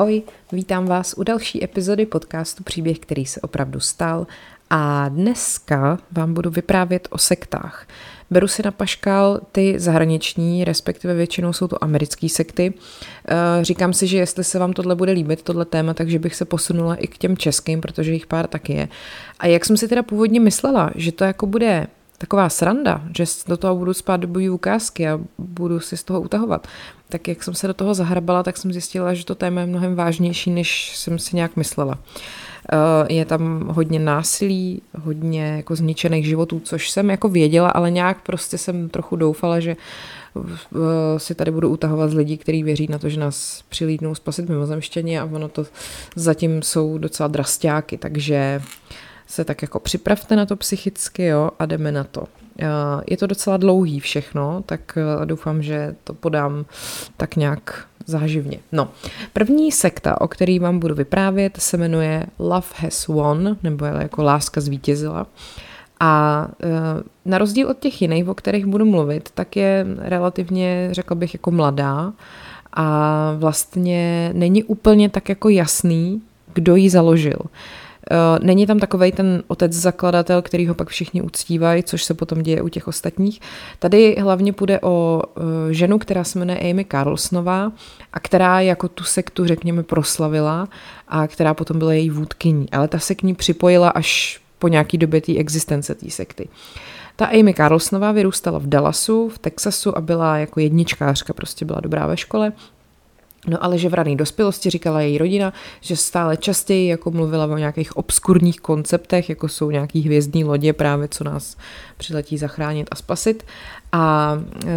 Ahoj, vítám vás u další epizody podcastu Příběh, který se opravdu stal a dneska vám budu vyprávět o sektách. Beru si na paškal ty zahraniční, respektive většinou jsou to americké sekty. Eh, říkám si, že jestli se vám tohle bude líbit, tohle téma, takže bych se posunula i k těm českým, protože jich pár taky je. A jak jsem si teda původně myslela, že to jako bude taková sranda, že do toho budu spát dobojí ukázky a budu si z toho utahovat. Tak jak jsem se do toho zahrabala, tak jsem zjistila, že to téma je mnohem vážnější, než jsem si nějak myslela. Eh, je tam hodně násilí, hodně jako zničených životů, což jsem jako věděla, ale nějak prostě jsem trochu doufala, že eh, si tady budu utahovat z lidí, kteří věří na to, že nás přilídnou spasit mimozemštění a ono to zatím jsou docela drastiáky, takže se tak jako připravte na to psychicky, jo, a jdeme na to. Eh, je to docela dlouhý všechno, tak eh, doufám, že to podám tak nějak záživně. No, první sekta, o který vám budu vyprávět, se jmenuje Love Has Won, nebo jako Láska zvítězila. A eh, na rozdíl od těch jiných, o kterých budu mluvit, tak je relativně, řekl bych, jako mladá a vlastně není úplně tak jako jasný, kdo ji založil. Eh, není tam takový ten otec zakladatel, který ho pak všichni uctívají, což se potom děje u těch ostatních. Tady hlavně půjde o eh, ženu, která se jmenuje Amy Carlsonová a která jako tu sektu, řekněme, proslavila a která potom byla její vůdkyní. Ale ta se k ní připojila až po nějaký době té existence té sekty. Ta Amy Carlsonová vyrůstala v Dallasu, v Texasu a byla jako jedničkářka, prostě byla dobrá ve škole, No ale že v rané dospělosti říkala její rodina, že stále častěji jako mluvila o nějakých obskurních konceptech, jako jsou nějaký hvězdní lodě právě, co nás přiletí zachránit a spasit. A e,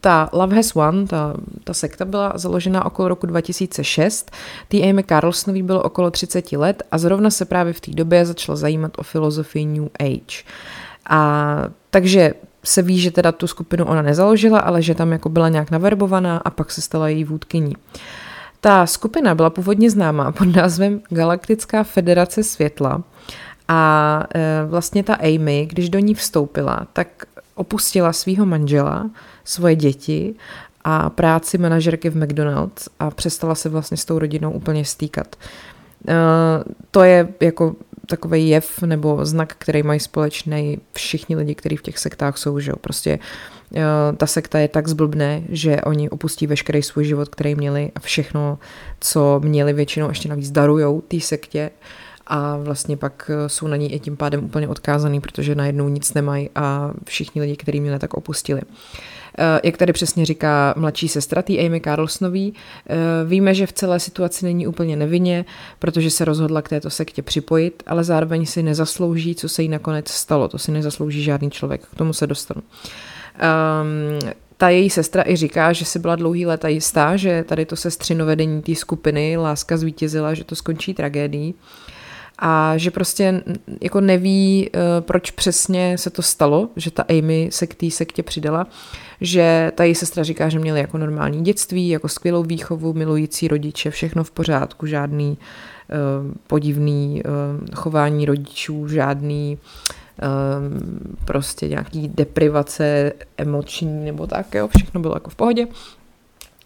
ta Love Has One, ta, ta sekta byla založena okolo roku 2006. Tý Amy Carlsonový bylo okolo 30 let a zrovna se právě v té době začala zajímat o filozofii New Age. A takže se ví, že teda tu skupinu ona nezaložila, ale že tam jako byla nějak naverbovaná a pak se stala její vůdkyní. Ta skupina byla původně známá pod názvem Galaktická federace světla a e, vlastně ta Amy, když do ní vstoupila, tak opustila svého manžela, svoje děti a práci manažerky v McDonald's a přestala se vlastně s tou rodinou úplně stýkat. E, to je jako takový jev nebo znak, který mají společný všichni lidi, kteří v těch sektách jsou, že jo. Prostě uh, ta sekta je tak zblbné, že oni opustí veškerý svůj život, který měli a všechno, co měli většinou ještě navíc darujou té sektě a vlastně pak eh, jsou na ní i tím pádem úplně odkázaný, protože najednou nic nemají a všichni lidi, kteří měli, tak opustili. Eh, jak tady přesně říká mladší sestra tý Amy Carlsonový, eh, víme, že v celé situaci není úplně nevinně, protože se rozhodla k této sektě připojit, ale zároveň si nezaslouží, co se jí nakonec stalo. To si nezaslouží žádný člověk. K tomu se dostanu. Um, ta její sestra i říká, že si byla dlouhý léta jistá, že tady to sestřino vedení té skupiny Láska zvítězila, že to skončí tragédií a že prostě jako neví, eh, proč přesně se to stalo, že ta Amy se k té sektě přidala, že ta její sestra říká, že měli jako normální dětství, jako skvělou výchovu, milující rodiče, všechno v pořádku, žádný uh, podivný uh, chování rodičů, žádný prostě nějaký deprivace emoční nebo tak, jo, všechno bylo jako v pohodě.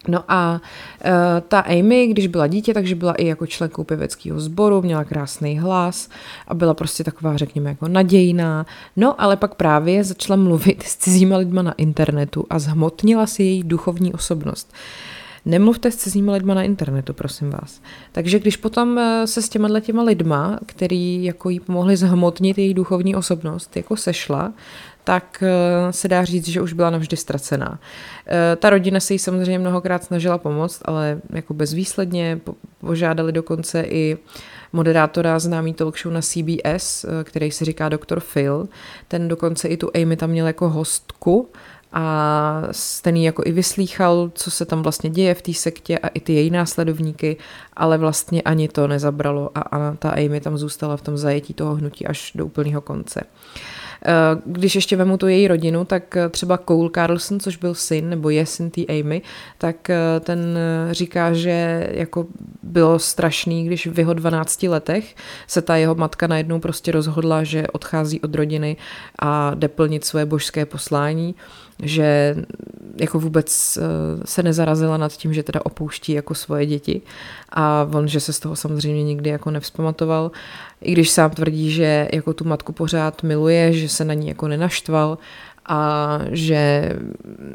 No a uh, ta Amy, když byla dítě, takže byla i jako členkou pěveckého sboru, měla krásný hlas a byla prostě taková, řekněme, jako nadějná. No ale pak právě začala mluvit s cizíma lidma na internetu a zhmotnila si její duchovní osobnost. Nemluvte s cizíma lidma na internetu, prosím vás. Takže když potom eh, se s těma těma lidma, který jako jí pomohli zhmotnit její duchovní osobnost, jako sešla, tak eh, se dá říct, že už byla navždy ztracená. Eh, ta rodina se jí samozřejmě mnohokrát snažila pomoct, ale jako bezvýsledně požádali dokonce i moderátora známý talk show na CBS, eh, který se říká Dr. Phil. Ten dokonce i tu Amy tam měl jako hostku a ten jí jako i vyslýchal, co se tam vlastně děje v té sektě a i ty její následovníky, ale vlastně ani to nezabralo a, a ta Amy tam zůstala v tom zajetí toho hnutí až do úplného konce. Uh, když ještě vemu tu její rodinu, tak eh, třeba Cole Carlson, což byl syn, nebo je syn té Amy, tak eh, ten říká, že jako bylo strašný, když v jeho 12 letech se ta jeho matka najednou prostě rozhodla, že odchází od rodiny a jde plnit svoje božské poslání, že jako vůbec uh, se nezarazila nad tím, že teda opouští jako svoje děti. A on, že se z toho samozřejmě nikdy jako nevzpamatoval, i když sám tvrdí, že jako tu matku pořád miluje, že se na ní jako nenaštval a že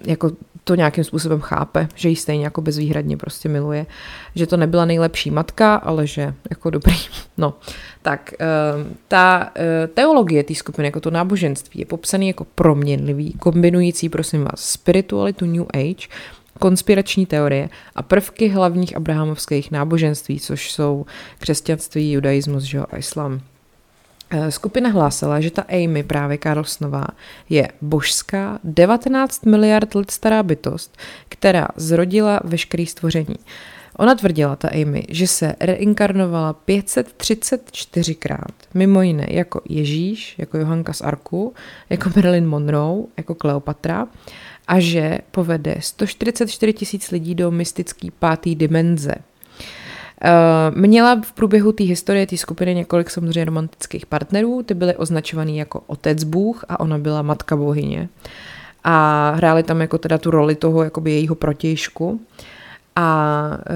jako to nějakým způsobem chápe, že ji stejně jako bezvýhradně prostě miluje, že to nebyla nejlepší matka, ale že jako dobrý. No, tak eh, ta eh, teologie té skupiny, jako to náboženství, je popsaný jako proměnlivý, kombinující, prosím vás, spiritualitu New Age, konspirační teorie a prvky hlavních abrahamovských náboženství, což jsou křesťanství, judaismus že jo, a islám. Eh, skupina hlásala, že ta Amy právě Carlsonová je božská 19 miliard let stará bytost, která zrodila veškerý stvoření. Ona tvrdila, ta Amy, že se reinkarnovala 534krát, mimo jiné jako Ježíš, jako Johanka z Arku, jako Marilyn Monroe, jako Kleopatra. A že povede 144 tisíc lidí do mystický pátý dimenze, měla v průběhu té historie té skupiny několik samozřejmě romantických partnerů, ty byly označovaný jako otec Bůh a ona byla matka bohyně. A hráli tam jako teda tu roli toho jakoby jejího protějšku. A e,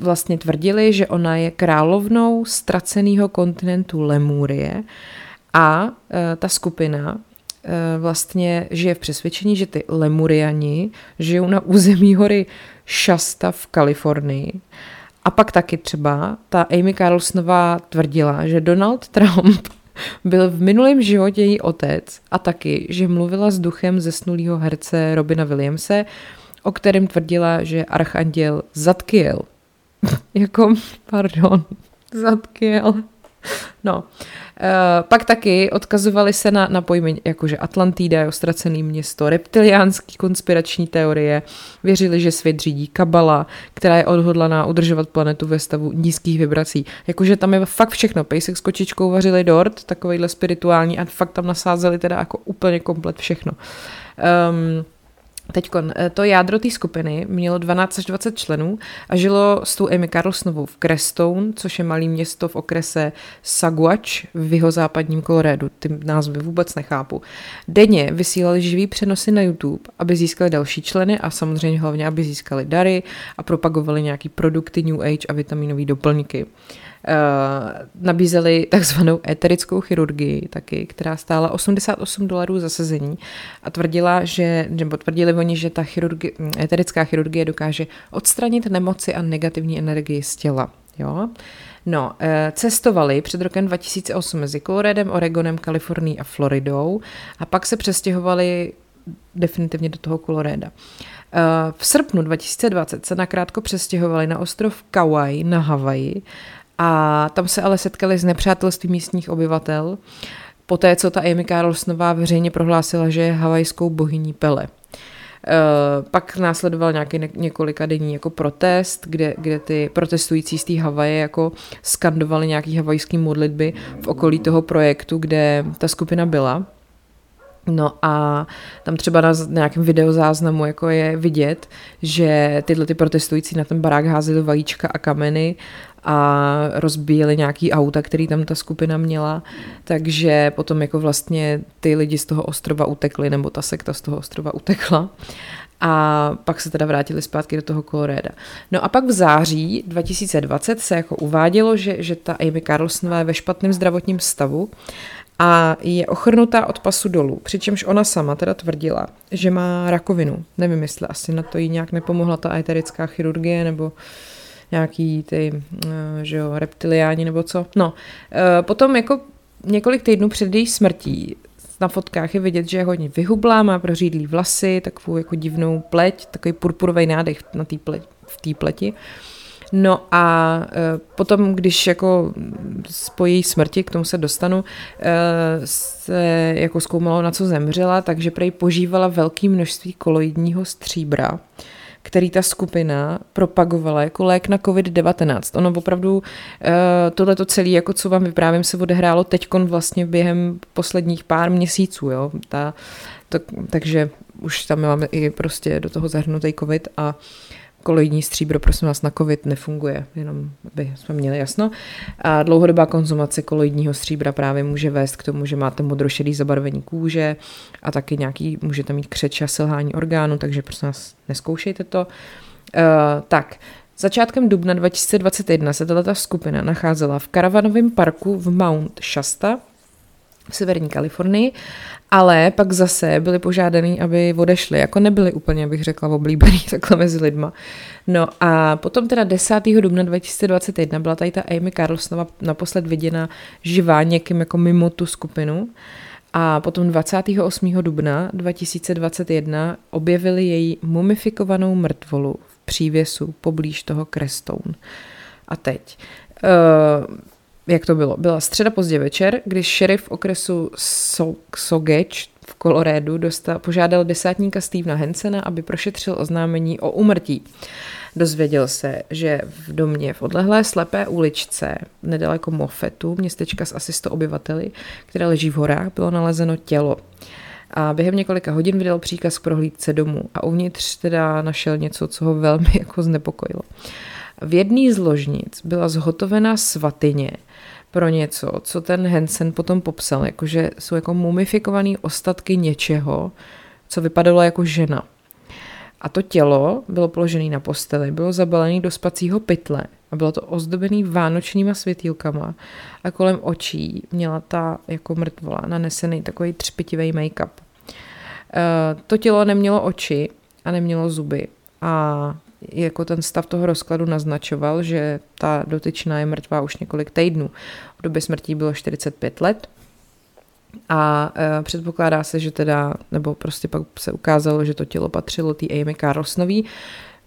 vlastně tvrdili, že ona je královnou ztraceného kontinentu Lemurie a e, ta skupina vlastně žije v přesvědčení, že ty Lemuriani žijou na území hory Shasta v Kalifornii a pak taky třeba ta Amy Carlsonová tvrdila, že Donald Trump byl v minulém životě její otec a taky, že mluvila s duchem zesnulého herce Robina Williamse, o kterém tvrdila, že archanděl Zadkiel. jako, pardon, Zadkiel. No, e, pak taky odkazovali se na, na pojmy jakože Atlantida je ostracený město, reptiliánský konspirační teorie, věřili, že svět řídí kabala, která je odhodlaná udržovat planetu ve stavu nízkých vibrací. Jakože tam je fakt všechno. Pejsek s kočičkou vařili dort, takovýhle spirituální a fakt tam nasázeli teda jako úplně komplet všechno. Um, Teď eh, to jádro té skupiny mělo 12 až 20 členů a žilo s tou Amy Carlsonovou v Crestone, což je malé město v okrese Saguač v jihozápadním Kolorédu. Ty názvy vůbec nechápu. Denně vysílali živý přenosy na YouTube, aby získali další členy a samozřejmě hlavně, aby získali dary a propagovali nějaký produkty New Age a vitaminové doplňky. Eh, nabízeli takzvanou eterickou chirurgii taky, která stála 88 dolarů za sezení a tvrdila, že, nebo tvrdili oni, že ta chirurgi, eterická chirurgie dokáže odstranit nemoci a negativní energii z těla. Jo? No, eh, cestovali před rokem 2008 mezi Coloredem, Oregonem, Kalifornií a Floridou a pak se přestěhovali definitivně do toho Coloreda. Eh, v srpnu 2020 se nakrátko přestěhovali na ostrov Kauai na Havaji a tam se ale setkali s nepřátelstvím místních obyvatel, poté co ta Amy Carlsonová veřejně prohlásila, že je havajskou bohyní Pele. Uh, pak následoval nějaký ne- několika denní jako protest, kde, kde ty protestující z té Havaje jako skandovali nějaký havajský modlitby v okolí toho projektu, kde ta skupina byla. No a tam třeba na nějakém videozáznamu jako je vidět, že tyhle ty protestující na ten barák házeli vajíčka a kameny a rozbíjeli nějaký auta, který tam ta skupina měla, takže potom jako vlastně ty lidi z toho ostrova utekli, nebo ta sekta z toho ostrova utekla a pak se teda vrátili zpátky do toho Coloreda. No a pak v září 2020 se jako uvádělo, že, že ta Amy Carlsonová je ve špatném zdravotním stavu a je ochrnutá od pasu dolů, přičemž ona sama teda tvrdila, že má rakovinu. Nevím, jestli asi na to jí nějak nepomohla ta eterická chirurgie, nebo nějaký ty, eh, že jo, reptiliáni nebo co. No, eh, potom jako několik týdnů před její smrtí na fotkách je vidět, že je hodně vyhublá, má prořídlý vlasy, takovou jako divnou pleť, takový purpurový nádech na tý pleť, v té pleti. No a e, potom, když jako po její smrti, k tomu se dostanu, se jako zkoumalo, na co zemřela, takže prej požívala velké množství koloidního stříbra který ta skupina propagovala jako lék na COVID-19. Ono opravdu uh, tohleto celé, jako co vám vyprávím, se odehrálo teď vlastně během posledních pár měsíců. Jo? Ta, to, takže už tam máme i prostě do toho zahrnutý COVID a koloidní stříbro, prosím vás, na covid nefunguje, jenom aby jsme měli jasno. A dlouhodobá konzumace koloidního stříbra právě může vést k tomu, že máte modrošedý zabarvení kůže a taky nějaký, můžete mít křeč a selhání orgánu, takže prosím vás, neskoušejte to. Uh, tak, Začátkem dubna 2021 se tato skupina nacházela v karavanovém parku v Mount Shasta v severní Kalifornii, ale pak zase byli požádaný, aby odešli, jako nebyli úplně, bych řekla, oblíbený takhle mezi lidma. No a potom teda 10. dubna 2021 byla tady ta Amy Carlsonova naposled viděna živá někým jako mimo tu skupinu. A potom 28. dubna 2021 objevili její mumifikovanou mrtvolu v přívěsu poblíž toho Crestone. A teď, uh, jak to bylo? Byla středa pozdě večer, když šerif okresu Sogeč v Kolorédu dostal, požádal desátníka Stevena Hensena, aby prošetřil oznámení o umrtí. Dozvěděl se, že v domě v odlehlé slepé uličce nedaleko Moffetu, městečka s asi 100 obyvateli, které leží v horách, bylo nalezeno tělo. A během několika hodin vydal příkaz k prohlídce domu a uvnitř teda našel něco, co ho velmi jako znepokojilo. V jedné z ložnic byla zhotovena svatyně pro něco, co ten Hensen potom popsal, jakože jsou jako mumifikované ostatky něčeho, co vypadalo jako žena. A to tělo bylo položené na posteli, bylo zabalené do spacího pytle a bylo to ozdobené vánočníma světýlkama a kolem očí měla ta jako mrtvola nanesený takový třpitivý make-up. E, to tělo nemělo oči a nemělo zuby a jako ten stav toho rozkladu naznačoval, že ta dotyčná je mrtvá už několik týdnů. V době smrti bylo 45 let a e, předpokládá se, že teda, nebo prostě pak se ukázalo, že to tělo patřilo té Amy Carlsonový,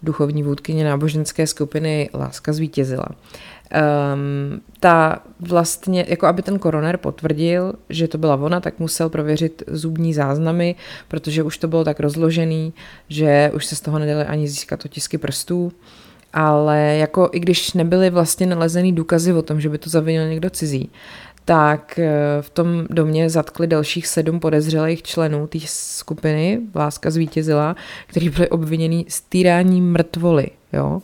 duchovní vůdkyně náboženské skupiny Láska zvítězila. Um, ta vlastně, jako aby ten koroner potvrdil, že to byla ona, tak musel prověřit zubní záznamy, protože už to bylo tak rozložený, že už se z toho nedali ani získat otisky prstů. Ale jako i když nebyly vlastně nalezený důkazy o tom, že by to zavinil někdo cizí, tak eh, v tom domě zatkli dalších sedm podezřelých členů té skupiny, Láska zvítězila, kteří byli obviněni z týrání mrtvoly. Jo?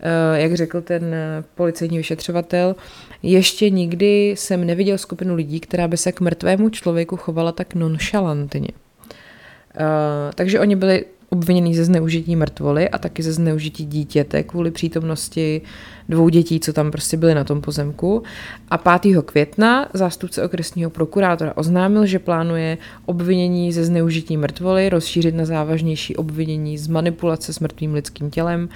Eh, jak řekl ten eh, policejní vyšetřovatel, ještě nikdy jsem neviděl skupinu lidí, která by se k mrtvému člověku chovala tak nonšalantně. Takže oni byli obviněný ze zneužití mrtvoly a taky ze zneužití dítěte kvůli přítomnosti dvou dětí, co tam prostě byly na tom pozemku. A 5. května zástupce okresního prokurátora oznámil, že plánuje obvinění ze zneužití mrtvoly rozšířit na závažnější obvinění z manipulace s mrtvým lidským tělem.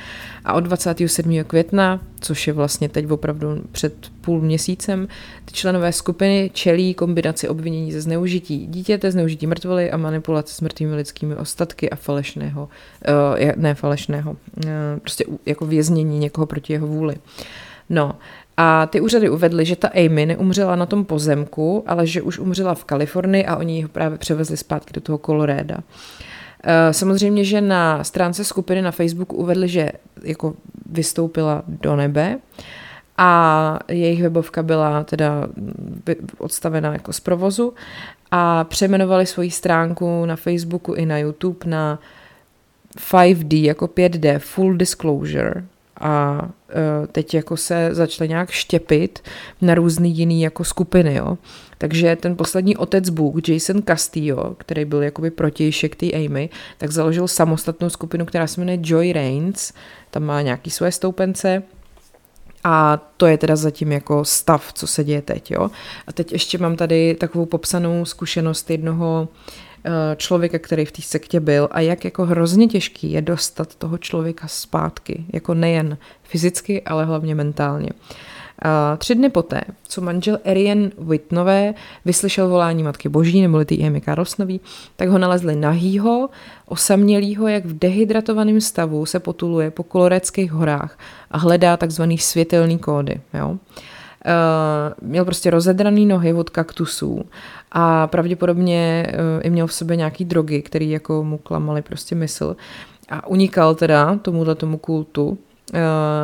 A od 27. května, což je vlastně teď opravdu před půl měsícem, ty členové skupiny čelí kombinaci obvinění ze zneužití dítěte, zneužití mrtvoly a manipulace s mrtvými lidskými ostatky a falešného, uh, ne falešného, uh, prostě jako věznění někoho proti jeho vůli. No, a ty úřady uvedly, že ta Amy neumřela na tom pozemku, ale že už umřela v Kalifornii a oni ji právě převezli zpátky do toho Koloréda. Eh, samozřejmě, že na stránce skupiny na Facebooku uvedli, že jako vystoupila do nebe a jejich webovka byla teda odstavená jako z provozu a přeměnovali svoji stránku na Facebooku i na YouTube na 5D jako 5D, Full Disclosure, a uh, teď jako se začaly nějak štěpit na různý jiný jako skupiny, jo. Takže ten poslední otec Bůh, Jason Castillo, který byl jakoby protějšek té Amy, tak založil samostatnou skupinu, která se jmenuje Joy Reigns, tam má nějaký své stoupence, a to je teda zatím jako stav, co se děje teď, jo. A teď ještě mám tady takovou popsanou zkušenost jednoho uh, člověka, který v té sektě byl a jak jako hrozně těžký je dostat toho člověka zpátky, jako nejen fyzicky, ale hlavně mentálně. A tři dny poté, co manžel Arian Whitnové vyslyšel volání Matky Boží, nebo ty Amy Carlsonový, tak ho nalezli nahýho, osamělýho, jak v dehydratovaném stavu se potuluje po koloreckých horách a hledá takzvaný světelný kódy. Jo? Uh, měl prostě rozedraný nohy od kaktusů a pravděpodobně uh, i měl v sobě nějaký drogy, který jako mu klamaly prostě mysl a unikal teda tomuhle tomu kultu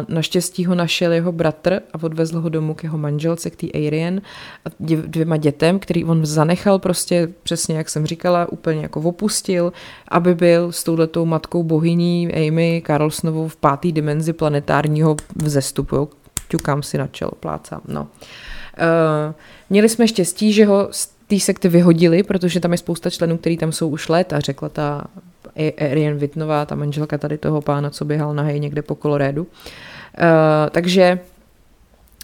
Naštěstí ho našel jeho bratr a odvezl ho domů k jeho manželce, k té Arian a dvěma dětem, který on zanechal prostě přesně, jak jsem říkala, úplně jako opustil, aby byl s touhletou matkou bohyní Amy Carlsonovou v páté dimenzi planetárního vzestupu. Ťukám si na čelo, plácám. No. Uh, měli jsme štěstí, že ho té sekty vyhodili, protože tam je spousta členů, který tam jsou už let a řekla ta Arian Vitnová, ta manželka tady toho pána, co běhal nahej někde po Kolorédu. Uh, takže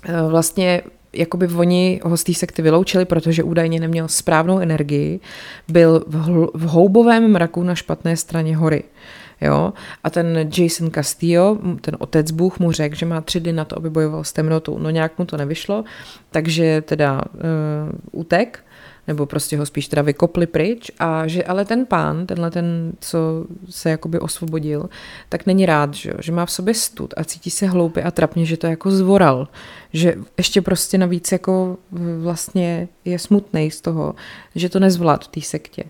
uh, vlastně jakoby oni ho z té sekty vyloučili, protože údajně neměl správnou energii, byl v, hl- v houbovém mraku na špatné straně hory. Jo? A ten Jason Castillo, ten otec Bůh, mu řekl, že má tři dny na to, aby bojoval s temnotou. No nějak mu to nevyšlo, takže teda uh, utek nebo prostě ho spíš teda vykopli pryč. A že ale ten pán, tenhle ten, co se jakoby osvobodil, tak není rád, že, že má v sobě stud a cítí se hloupě a trapně, že to jako zvoral, že ještě prostě navíc jako vlastně je smutný z toho, že to nezvlád v té sektě.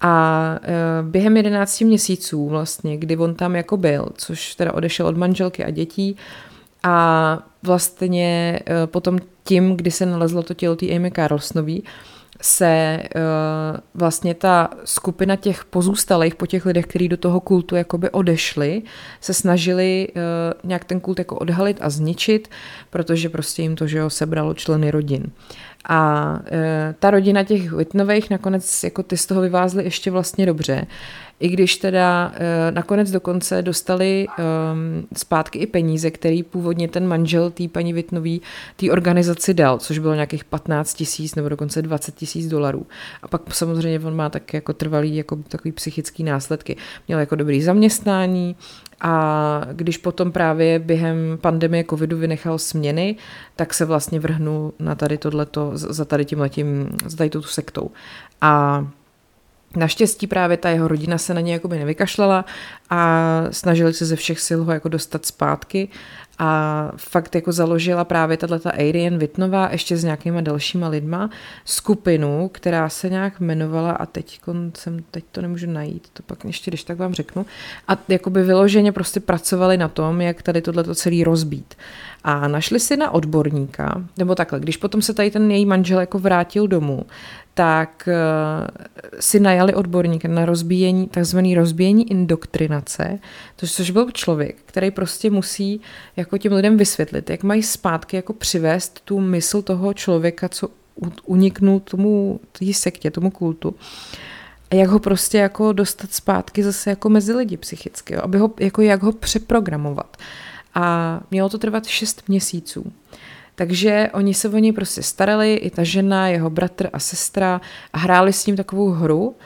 A e, během 11 měsíců vlastně, kdy on tam jako byl, což teda odešel od manželky a dětí a vlastně e, potom tím, kdy se nalezlo to tělo té Amy Carlsonový, se uh, vlastně ta skupina těch pozůstalých po těch lidech, kteří do toho kultu jakoby odešli, se snažili uh, nějak ten kult jako odhalit a zničit, protože prostě jim to, že jo, sebralo členy rodin. A uh, ta rodina těch Whitnových nakonec jako ty z toho vyvázly ještě vlastně dobře, i když teda uh, nakonec dokonce dostali um, zpátky i peníze, který původně ten manžel té paní Vitnový té organizaci dal, což bylo nějakých 15 tisíc nebo dokonce 20 tisíc dolarů. A pak samozřejmě on má tak jako trvalý jako takový psychický následky. Měl jako dobrý zaměstnání, a když potom právě během pandemie covidu vynechal směny, tak se vlastně vrhnul na tady tohleto, za tady tím letím, za tady tu sektou. A Naštěstí právě ta jeho rodina se na ně jakoby nevykašlala a snažili se ze všech sil ho jako dostat zpátky a fakt jako založila právě tato Arian Vitnová ještě s nějakýma dalšíma lidma skupinu, která se nějak jmenovala a teď, jsem, teď to nemůžu najít, to pak ještě když tak vám řeknu. A jakoby vyloženě prostě pracovali na tom, jak tady tohleto celý rozbít. A našli si na odborníka, nebo takhle, když potom se tady ten její manžel jako vrátil domů, tak uh, si najali odborníka na rozbíjení, takzvaný rozbíjení indoktrinace, což byl člověk, který prostě musí jako těm lidem vysvětlit, jak mají zpátky jako přivést tu mysl toho člověka, co uniknul tomu tý sektě, tomu kultu. A jak ho prostě jako dostat zpátky zase jako mezi lidi psychicky, jo? aby ho, jako jak ho přeprogramovat. A mělo to trvat šest měsíců. Takže oni se o něj prostě starali, i ta žena, jeho bratr a sestra a hráli s ním takovou hru,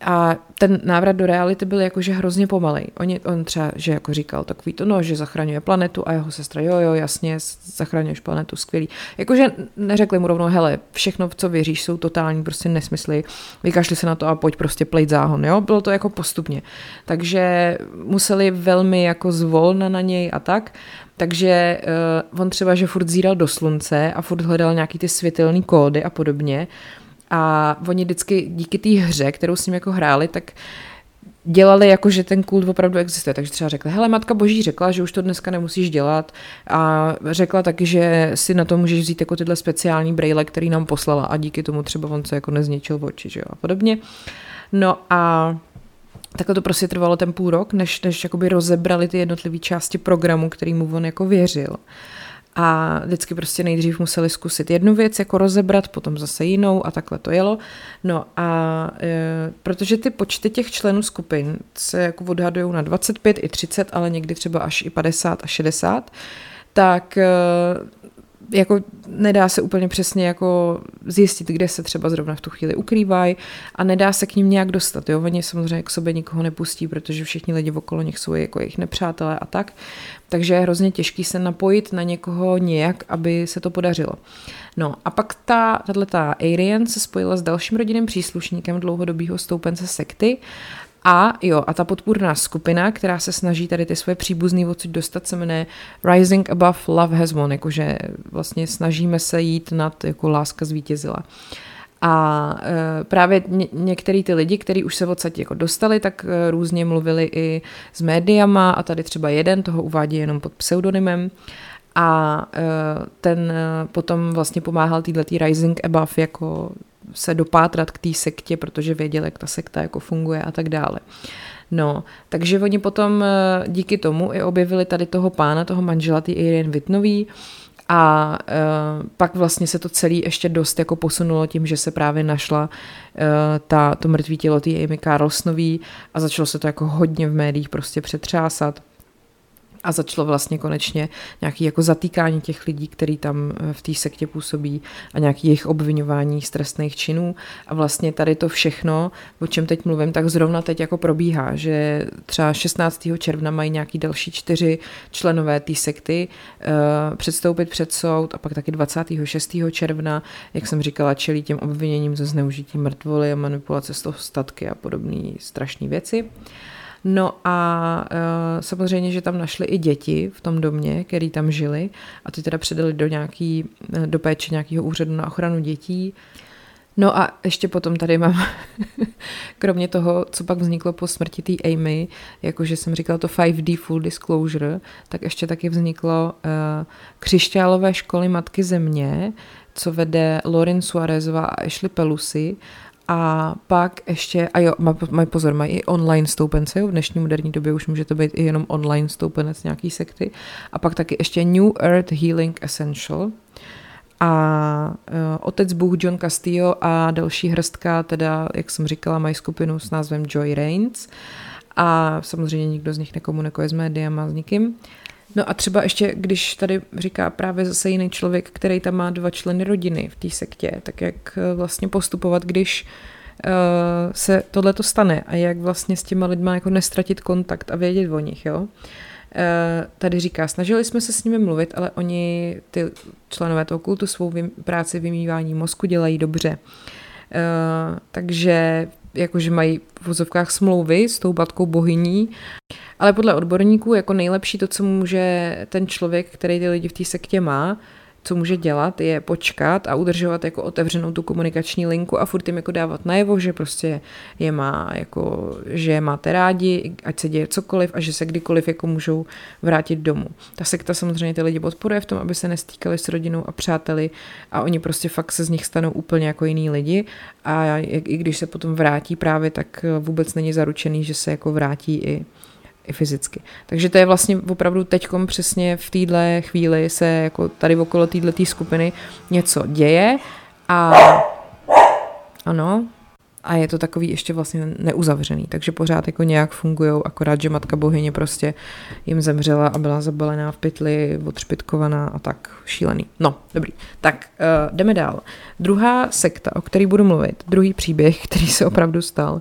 a ten návrat do reality byl jakože hrozně pomalej. On, on třeba, že jako říkal takový to, no, že zachraňuje planetu a jeho sestra, jo, jo, jasně, zachraňuješ planetu, skvělý. Jakože neřekli mu rovnou, hele, všechno, co věříš, jsou totální prostě nesmysly, vykašli se na to a pojď prostě plejt záhon, jo. Bylo to jako postupně. Takže museli velmi jako zvolna na něj a tak. Takže uh, on třeba, že furt zíral do slunce a furt hledal nějaký ty světelné kódy a podobně. A oni vždycky díky té hře, kterou s ním jako hráli, tak dělali jako, že ten kult opravdu existuje. Takže třeba řekla, hele, Matka Boží řekla, že už to dneska nemusíš dělat a řekla taky, že si na to můžeš vzít jako tyhle speciální braille, který nám poslala a díky tomu třeba on se jako nezničil v oči, že jo, a podobně. No a takhle to prostě trvalo ten půl rok, než, než jakoby rozebrali ty jednotlivé části programu, který mu on jako věřil. A vždycky prostě nejdřív museli zkusit jednu věc jako rozebrat, potom zase jinou a takhle to jelo. No a e, protože ty počty těch členů skupin se jako odhadují na 25 i 30, ale někdy třeba až i 50 a 60, tak e, jako nedá se úplně přesně jako zjistit, kde se třeba zrovna v tu chvíli ukrývají a nedá se k ním nějak dostat. Jo? Oni samozřejmě k sobě nikoho nepustí, protože všichni lidi okolo nich jsou jako jejich nepřátelé a tak. Takže je hrozně těžký se napojit na někoho nějak, aby se to podařilo. No a pak ta, tato Arian se spojila s dalším rodinným příslušníkem dlouhodobého stoupence sekty a jo, a ta podpůrná skupina, která se snaží tady ty svoje příbuzný odsud dostat, se jmenuje Rising Above Love Has Won, jakože vlastně snažíme se jít nad, jako láska zvítězila. A e, právě ně, některý ty lidi, kteří už se odsaď jako dostali, tak e, různě mluvili i s médiama a tady třeba jeden toho uvádí jenom pod pseudonymem a e, ten potom vlastně pomáhal týhletý Rising Above jako se dopátrat k té sektě, protože věděl, jak ta sekta jako funguje a tak dále. No, takže oni potom díky tomu i objevili tady toho pána, toho manžela, ty Irene Vitnový, a uh, pak vlastně se to celé ještě dost jako posunulo tím, že se právě našla uh, ta, to mrtvý tělo té Amy Carlsonový a začalo se to jako hodně v médiích prostě přetřásat a začalo vlastně konečně nějaký jako zatýkání těch lidí, kteří tam eh, v té sektě působí a nějaký jejich obvinování z trestných činů a vlastně tady to všechno, o čem teď mluvím, tak zrovna teď jako probíhá, že třeba 16. června mají nějaký další čtyři členové té sekty uh, předstoupit před soud a pak taky 26. června, jak jsem říkala, čelí těm obviněním ze zneužití mrtvoly a manipulace toho statky a podobné strašné věci. Uh, No a uh, samozřejmě, že tam našli i děti v tom domě, který tam žili a ty teda předali do nějaký, eh, do péče nějakého úřadu na ochranu dětí. No a ještě potom tady mám, kromě toho, co pak vzniklo po smrti té Amy, jakože jsem říkala to 5D full disclosure, tak ještě taky vzniklo uh, křišťálové školy Matky Země, co vede Lauren Suarezová a Ashley Pelusi a pak ještě, a jo, mají pozor, mají i online stoupence, jo, v dnešní moderní době už může to být i jenom online stoupenec nějaký sekty. A pak taky ještě New Earth Healing Essential. A uh, otec Bůh John Castillo a další hrstka, teda, jak jsem říkala, mají skupinu s názvem Joy Reigns. A samozřejmě nikdo z nich nekomunikuje s médiama, s nikým. No a třeba ještě, když tady říká právě zase jiný člověk, který tam má dva členy rodiny v té sektě, tak jak eh, vlastně postupovat, když uh, se tohle to stane a jak vlastně s těma lidma jako nestratit kontakt a vědět o nich, jo. Uh, tady říká, snažili jsme se s nimi mluvit, ale oni, ty členové toho kultu, svou práci vymývání mozku dělají dobře. Takže jakože mají v vozovkách smlouvy s tou batkou bohyní, ale podle odborníků jako nejlepší to, co může ten člověk, který ty lidi v té sektě má, co může dělat, je počkat a udržovat jako otevřenou tu komunikační linku a furt jim jako dávat najevo, že prostě je má, jako, že je máte rádi, ať se děje cokoliv a že se kdykoliv jako můžou vrátit domů. Ta sekta samozřejmě ty lidi podporuje v tom, aby se nestýkali s rodinou a přáteli a oni prostě fakt se z nich stanou úplně jako jiný lidi a i když se potom vrátí právě, tak vůbec není zaručený, že se jako vrátí i i fyzicky. Takže to je vlastně opravdu teďkom přesně v téhle chvíli se jako tady okolo téhle skupiny něco děje a ano, a je to takový ještě vlastně neuzavřený, takže pořád jako nějak fungují, akorát, že matka bohyně prostě jim zemřela a byla zabalená v pytli, odšpitkovaná a tak šílený. No, dobrý. Tak uh, jdeme dál. Druhá sekta, o který budu mluvit, druhý příběh, který se opravdu stal, uh,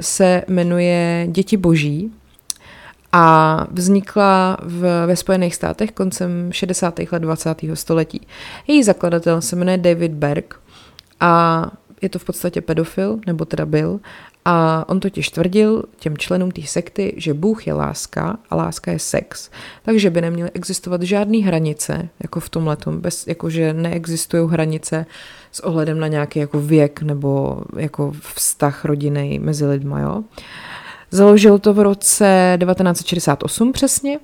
se jmenuje Děti boží a vznikla v, ve Spojených státech koncem 60. let 20. století. Její zakladatel se jmenuje David Berg a je to v podstatě pedofil, nebo teda byl, a on totiž tvrdil těm členům té sekty, že Bůh je láska a láska je sex. Takže by neměly existovat žádné hranice, jako v tom letom, bez, jako že neexistují hranice s ohledem na nějaký jako věk nebo jako vztah rodiny mezi lidma, jo. Založil to v roce 1968 přesně.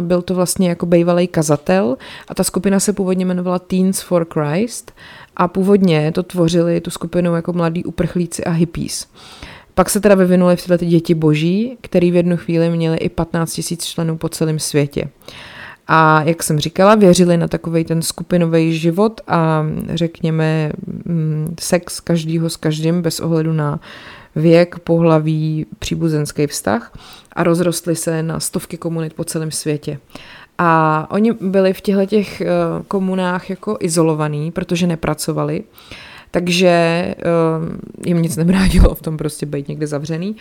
Byl to vlastně jako bývalý kazatel a ta skupina se původně jmenovala Teens for Christ a původně to tvořili tu skupinu jako mladí uprchlíci a hippies. Pak se teda vyvinuli v tyhle ty děti boží, který v jednu chvíli měli i 15 000 členů po celém světě. A jak jsem říkala, věřili na takový ten skupinový život a řekněme mm, sex každýho s každým bez ohledu na věk, pohlaví, příbuzenský vztah a rozrostly se na stovky komunit po celém světě. A oni byli v těchto těch eh, komunách jako izolovaní, protože nepracovali, takže eh, jim nic nebránilo v tom prostě být někde zavřený.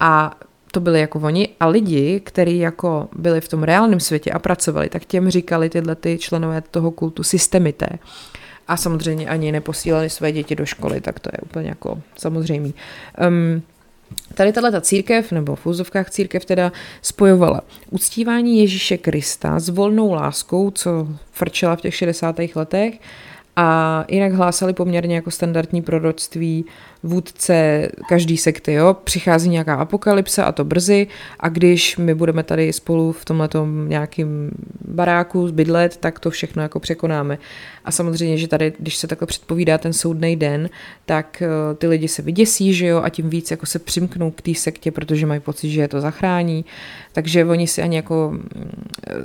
A to byli jako oni a lidi, kteří jako byli v tom reálném světě a pracovali, tak těm říkali tyhle ty členové toho kultu systemité a samozřejmě ani neposílali své děti do školy, tak to je úplně jako samozřejmý. Um, Tady tato církev, nebo v úzovkách církev teda spojovala uctívání Ježíše Krista s volnou láskou, co frčela v těch 60. letech, A jinak hlásali poměrně jako standardní proroctví vůdce každý sekty, jo. Přichází nějaká apokalypsa a to brzy a když my budeme tady spolu v tomhle nějakým baráku bydlet, tak to všechno jako překonáme. A samozřejmě, že tady, když se takhle předpovídá ten soudný den, tak uh, ty lidi se vyděsí, že jo, a tím víc jako se přimknou k té sektě, protože mají pocit, že je to zachrání. Takže oni si ani jako mm,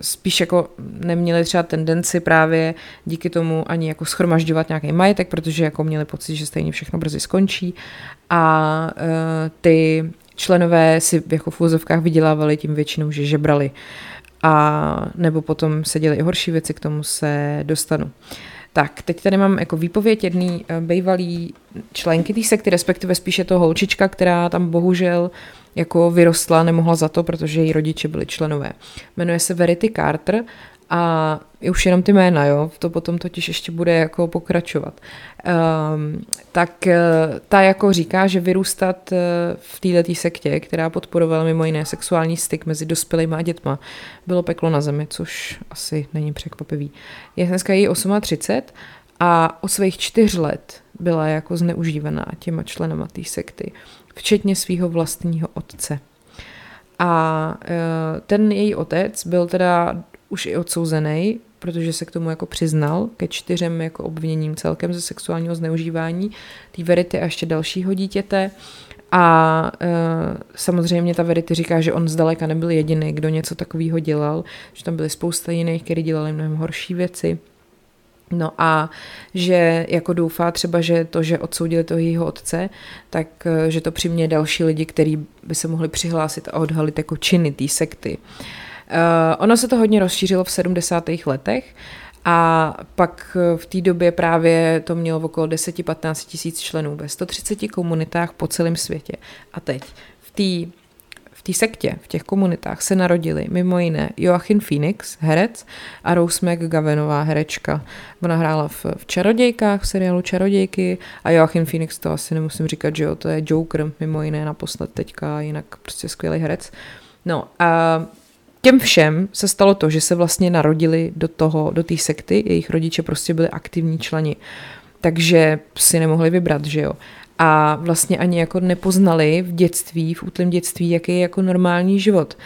spíš jako neměli třeba tendenci právě díky tomu ani jako schromažďovat nějaký majetek, protože jako měli pocit, že stejně všechno brzy skončí a uh, ty členové si jako v úzovkách vydělávali tím většinou, že žebrali a nebo potom se děly i horší věci, k tomu se dostanu. Tak, teď tady mám jako výpověď jedný uh, bývalý členky té sekty, respektive spíše to holčička, která tam bohužel jako vyrostla, nemohla za to, protože její rodiče byli členové. Jmenuje se Verity Carter a už jenom ty jména, jo, to potom totiž ještě bude jako pokračovat. Um, tak uh, ta jako říká, že vyrůstat uh, v této sektě, která podporovala mimo jiné sexuální styk mezi dospělými a dětma, bylo peklo na zemi, což asi není překvapivý. Je dneska jí 38 a od svých čtyř let byla jako zneužívaná těma členama té sekty, včetně svého vlastního otce. A uh, ten její otec byl teda už i odsouzený, protože se k tomu jako přiznal ke čtyřem jako obviněním celkem ze sexuálního zneužívání té Verity a ještě dalšího dítěte. A e, samozřejmě ta Verity říká, že on zdaleka nebyl jediný, kdo něco takového dělal, že tam byly spousta jiných, kteří dělali mnohem horší věci. No a že jako doufá třeba, že to, že odsoudili toho jejího otce, tak e, že to přiměje další lidi, kteří by se mohli přihlásit a odhalit jako činy té sekty. Uh, ono se to hodně rozšířilo v 70. letech a pak eh, v té době právě to mělo okolo 10-15 tisíc členů ve 130 komunitách po celém světě. A teď v té v té sektě, v těch komunitách se narodili mimo jiné Joachim Phoenix, herec, a Rose McGowanová, herečka. Ona hrála v, v Čarodějkách, v seriálu Čarodějky a Joachim Phoenix, to asi nemusím říkat, že jo, to je Joker, mimo jiné naposled teďka, jinak prostě skvělý herec. No a těm všem se stalo to, že se vlastně narodili do toho, do té sekty, jejich rodiče prostě byli aktivní členi, takže si nemohli vybrat, že jo. A vlastně ani jako nepoznali v dětství, v útlém dětství, jaký je jako normální život.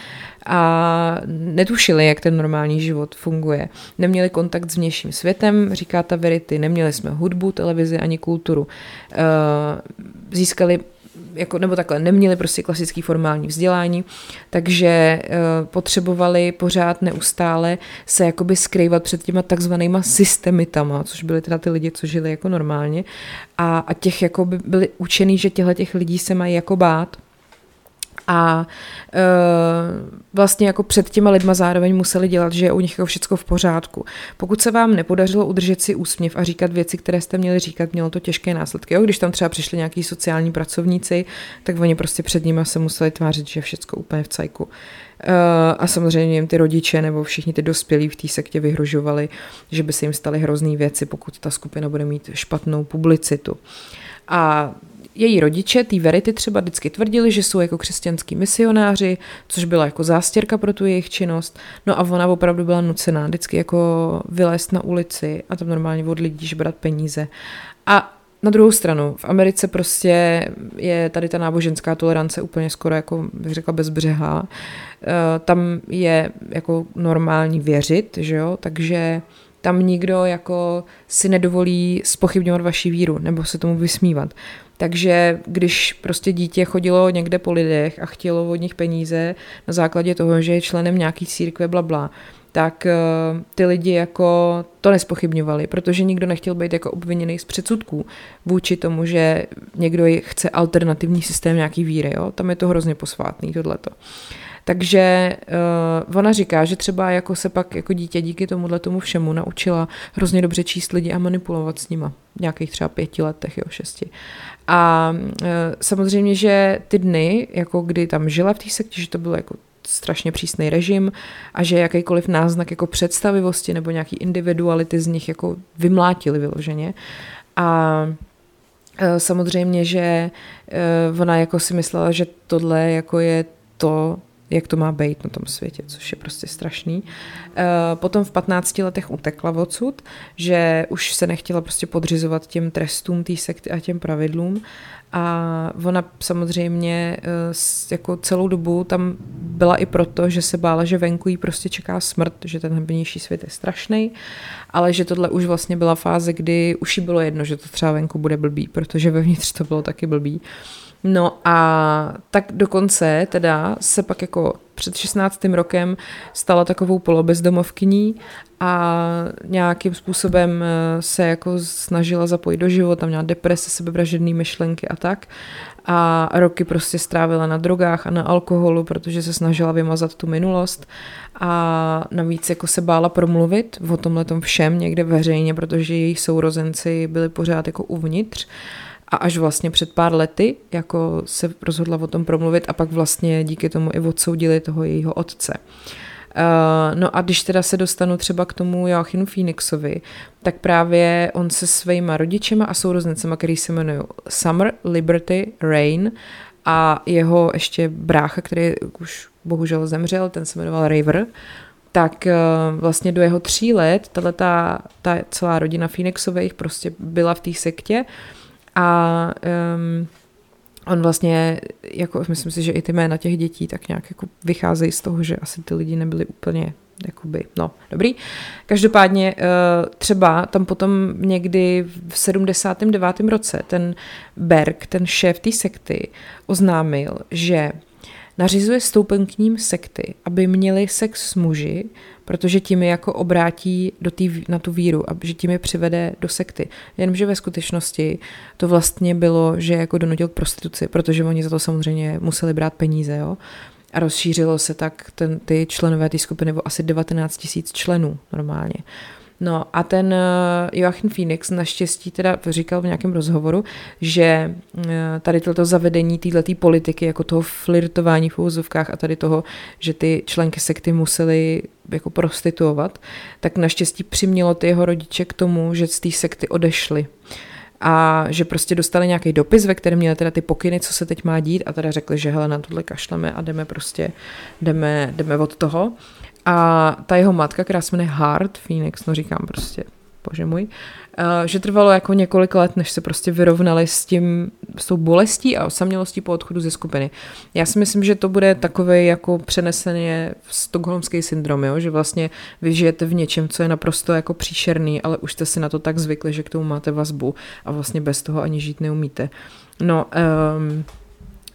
A netušili, jak ten normální život funguje. Neměli kontakt s vnějším světem, říká ta Verity, neměli jsme hudbu, televizi ani kulturu. Získali jako, nebo takhle, neměli prostě klasický formální vzdělání, takže uh, potřebovali pořád neustále se jakoby skrývat před těma takzvanýma systemitama, což byly teda ty lidi, co žili jako normálně a, a těch jako by byli učený, že těchto těch lidí se mají jako bát a e, vlastně jako před těma lidma zároveň museli dělat, že je u nich jako všechno v pořádku. Pokud se vám nepodařilo udržet si úsměv a říkat věci, které jste měli říkat, mělo to těžké následky. Jo? Když tam třeba přišli nějaký sociální pracovníci, tak oni prostě před nimi se museli tvářit, že je všechno úplně v cajku. E, a samozřejmě jim ty rodiče nebo všichni ty dospělí v té sektě vyhrožovali, že by se jim staly hrozný věci, pokud ta skupina bude mít špatnou publicitu. A její rodiče, ty Verity třeba vždycky tvrdili, že jsou jako křesťanský misionáři, což byla jako zástěrka pro tu jejich činnost. No a ona opravdu byla nucená vždycky jako vylézt na ulici a tam normálně od lidí žbrat peníze. A na druhou stranu, v Americe prostě je tady ta náboženská tolerance úplně skoro jako, bych řekla, bezbřehá. E, tam je jako normální věřit, že jo, takže tam nikdo jako si nedovolí spochybňovat vaši víru nebo se tomu vysmívat. Takže když prostě dítě chodilo někde po lidech a chtělo od nich peníze na základě toho, že je členem nějaký církve, bla, bla tak uh, ty lidi jako to nespochybňovali, protože nikdo nechtěl být jako obviněný z předsudků vůči tomu, že někdo chce alternativní systém nějaký víry, jo? tam je to hrozně posvátný tohleto. Takže uh, ona říká, že třeba jako se pak jako dítě díky tomuhle tomu všemu naučila hrozně dobře číst lidi a manipulovat s nima. V nějakých třeba pěti letech, jo, šesti. A uh, samozřejmě, že ty dny, jako kdy tam žila v té sektě, že to bylo jako strašně přísný režim a že jakýkoliv náznak jako představivosti nebo nějaký individuality z nich jako vymlátili vyloženě. A e, samozřejmě, že ona jako si myslela, že tohle jako je to, jak to má být na tom světě, což je prostě strašný. Eh, potom v 15 letech utekla odsud, že už se nechtěla prostě podřizovat těm trestům té sekty a těm pravidlům a ona samozřejmě eh, jako celou dobu tam byla i proto, že se bála, že venku jí prostě čeká smrt, že ten vnější svět je strašný, ale že tohle už vlastně byla fáze, kdy už jí bylo jedno, že to třeba venku bude blbý, protože vevnitř to bylo taky blbý. No a tak dokonce teda se pak jako před 16. rokem stala takovou polobezdomovkyní a nějakým způsobem eh, se jako snažila zapojit do života, měla deprese, sebevražedné myšlenky a tak. A roky prostě strávila na drogách a na alkoholu, protože se snažila vymazat tu minulost a navíc jako se bála promluvit o tomhle všem někde veřejně, protože její sourozenci byli pořád jako uvnitř. A až vlastně před pár lety jako se rozhodla o tom promluvit a pak vlastně díky tomu i odsoudili toho jejího otce. Uh, no a když teda se dostanu třeba k tomu Joachinu Phoenixovi, tak právě on se svýma rodičema a sourozencema, který se jmenují Summer, Liberty, Rain a jeho ještě brácha, který už bohužel zemřel, ten se jmenoval River, tak uh, vlastně do jeho tří let tato ta, ta celá rodina Phoenixových prostě byla v té sektě a um, on vlastně, jako myslím si, že i ty jména těch dětí tak nějak jako vycházejí z toho, že asi ty lidi nebyli úplně jakoby, no, dobrý. Každopádně eh, třeba tam potom někdy v 79. roce ten Berg, ten šéf té sekty, oznámil, že nařizuje stoupenkním sekty, aby měli sex s muži, protože tím je jako obrátí do tý, na tu víru a že tím je přivede do sekty. Jenomže ve skutečnosti to vlastně bylo, že jako donutil k prostituci, protože oni za to samozřejmě museli brát peníze, jo. A rozšířilo se tak ten, ty členové té skupiny o asi 19 tisíc členů normálně. No a ten eh, Joachim Phoenix naštěstí teda říkal v nějakém rozhovoru, že eh, tady toto zavedení této politiky, jako toho flirtování v úvozovkách a tady toho, že ty členky sekty musely jako prostituovat, tak naštěstí přimělo ty jeho rodiče k tomu, že z té sekty odešli a že prostě dostali nějaký dopis, ve kterém měli teda ty pokyny, co se teď má dít a teda řekli, že hele, na tohle kašleme a jdeme prostě, jdeme, jdeme od toho. A ta jeho matka, která se jmenuje Hart Phoenix, no říkám prostě, bože můj, že trvalo jako několik let, než se prostě vyrovnali s tím, s tou bolestí a osamělostí po odchodu ze skupiny. Já si myslím, že to bude takové jako přeneseně stokholmský syndrom, jo? že vlastně vy žijete v něčem, co je naprosto jako příšerný, ale už jste si na to tak zvykli, že k tomu máte vazbu a vlastně bez toho ani žít neumíte. No, um,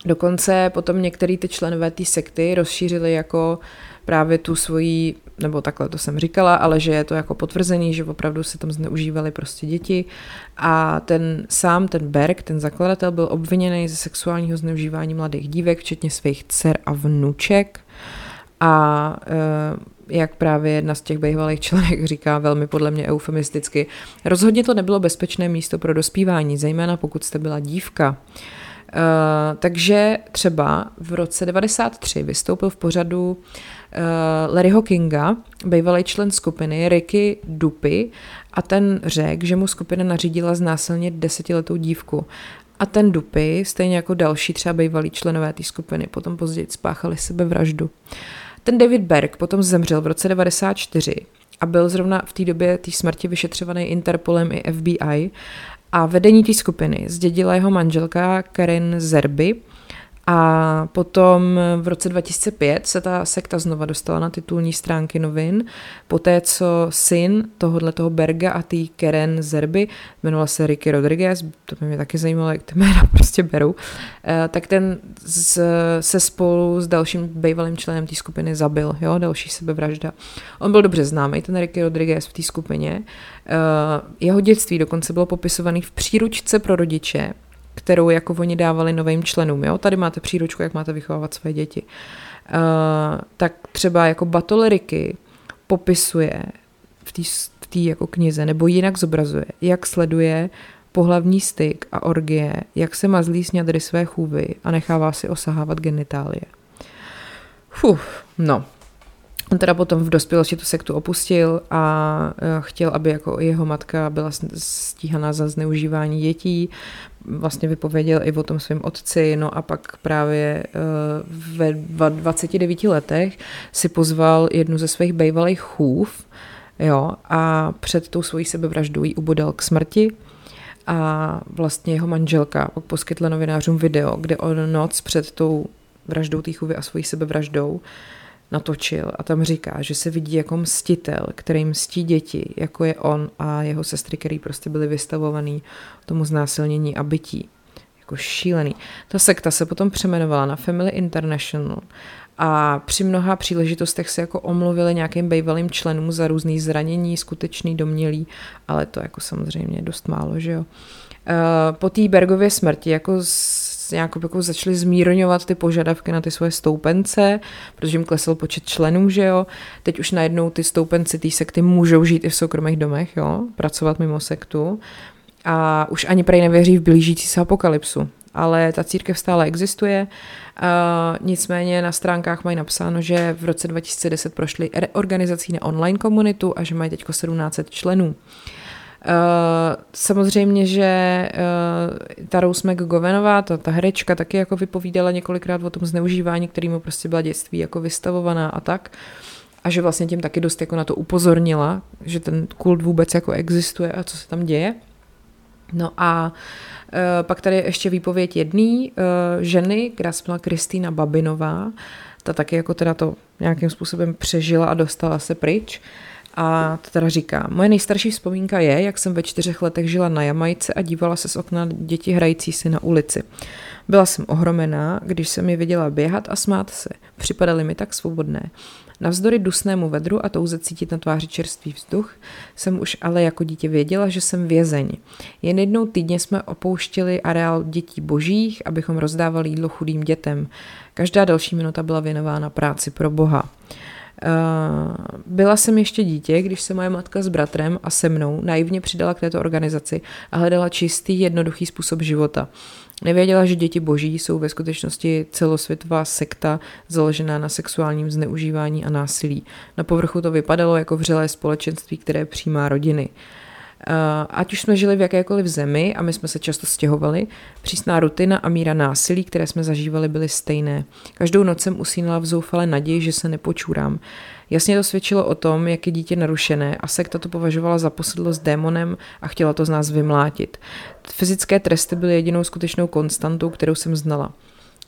dokonce potom některý ty členové té sekty rozšířili jako právě tu svoji, nebo takhle to jsem říkala, ale že je to jako potvrzený, že opravdu se tam zneužívali prostě děti a ten sám, ten Berg, ten zakladatel, byl obviněný ze sexuálního zneužívání mladých dívek, včetně svých dcer a vnuček a e, jak právě jedna z těch bývalých členek říká velmi podle mě eufemisticky, rozhodně to nebylo bezpečné místo pro dospívání, zejména pokud jste byla dívka. Takže třeba v roce 93 vystoupil v pořadu uh, Larryho Kinga, bývalý člen skupiny Ricky Dupy, a ten řekl, že mu skupina nařídila znásilnit desetiletou dívku. A ten Dupy, stejně jako další třeba bývalí členové té skupiny, potom později spáchali sebevraždu. Ten David Berg potom zemřel v roce 94 a byl zrovna v té době té smrti vyšetřovaný Interpolem i FBI a vedení té skupiny zdědila jeho manželka Karen Zerby, a potom v roce 2005 se ta sekta znova dostala na titulní stránky novin, poté co syn tohohle toho Berga a tý Keren Zerby, jmenoval se Ricky Rodriguez, to by mě taky zajímalo, jak ty jména prostě berou, eh, tak ten z, se spolu s dalším bývalým členem té skupiny zabil, jo, další sebevražda. On byl dobře známý, ten Ricky Rodriguez v té skupině. Eh, jeho dětství dokonce bylo popisovaný v příručce pro rodiče, kterou jako oni dávali novým členům. Jo? Tady máte příručku, jak máte vychovávat své děti. Uh, tak třeba jako Batoleriky popisuje v té v jako knize, nebo jinak zobrazuje, jak sleduje pohlavní styk a orgie, jak se mazlí sňadry své chůvy a nechává si osahávat genitálie. Fuh, no. On teda potom v dospělosti tu sektu opustil a chtěl, aby jako jeho matka byla stíhaná za zneužívání dětí. Vlastně vypověděl i o tom svém otci, no a pak právě ve 29 letech si pozval jednu ze svých bývalých chův, jo, a před tou svojí sebevraždou ji ubodal k smrti a vlastně jeho manželka poskytla novinářům video, kde on noc před tou vraždou té chůvy a svojí sebevraždou natočil a tam říká, že se vidí jako mstitel, který mstí děti, jako je on a jeho sestry, který prostě byly vystavovaný tomu znásilnění a bytí. Jako šílený. Ta sekta se potom přemenovala na Family International a při mnoha příležitostech se jako omluvili nějakým bývalým členům za různý zranění, skutečný, domělý, ale to jako samozřejmě dost málo, že jo. Eh, po té Bergově smrti jako nějak jako začali zmírňovat ty požadavky na ty svoje stoupence, protože jim klesl počet členů, že jo. Teď už najednou ty stoupenci té sekty můžou žít i v soukromých domech, jo, pracovat mimo sektu. A už ani prej nevěří v blížící se apokalypsu ale ta církev stále existuje. Uh, nicméně na stránkách mají napsáno, že v roce 2010 prošli organizací na online komunitu a že mají teď 1700 členů. Uh, samozřejmě, že uh, ta Rose McGowanová, ta, ta herečka, taky jako vypovídala několikrát o tom zneužívání, kterýmu prostě byla dětství jako vystavovaná a tak. A že vlastně tím taky dost jako na to upozornila, že ten kult vůbec jako existuje a co se tam děje. No a uh, pak tady ještě výpověď jedné uh, ženy, která se byla Kristýna Babinová, ta taky jako teda to nějakým způsobem přežila a dostala se pryč. A to teda říká, moje nejstarší vzpomínka je, jak jsem ve čtyřech letech žila na Jamajce a dívala se z okna děti hrající si na ulici. Byla jsem ohromená, když jsem je viděla běhat a smát se. Připadaly mi tak svobodné. Navzdory dusnému vedru a touze cítit na tváři čerstvý vzduch, jsem už ale jako dítě věděla, že jsem vězeň. Jen jednou týdně jsme opouštěli areál dětí božích, abychom rozdávali jídlo chudým dětem. Každá další minuta byla věnována práci pro Boha. Uh, byla jsem ještě dítě, když se moje matka s bratrem a se mnou naivně přidala k této organizaci a hledala čistý, jednoduchý způsob života. Nevěděla, že děti boží jsou ve skutečnosti celosvětová sekta založená na sexuálním zneužívání a násilí. Na povrchu to vypadalo jako vřelé společenství, které přijímá rodiny. Eh, ať už jsme žili v jakékoliv zemi a my jsme se často stěhovali, přísná rutina a míra násilí, které jsme zažívali, byly stejné. Každou noc jsem usínala v zoufale naději, že se nepočurám. Jasně to svědčilo o tom, jak je dítě narušené a sekta to považovala za posedlost démonem a chtěla to z nás vymlátit. Fyzické tresty byly jedinou skutečnou konstantou, kterou jsem znala.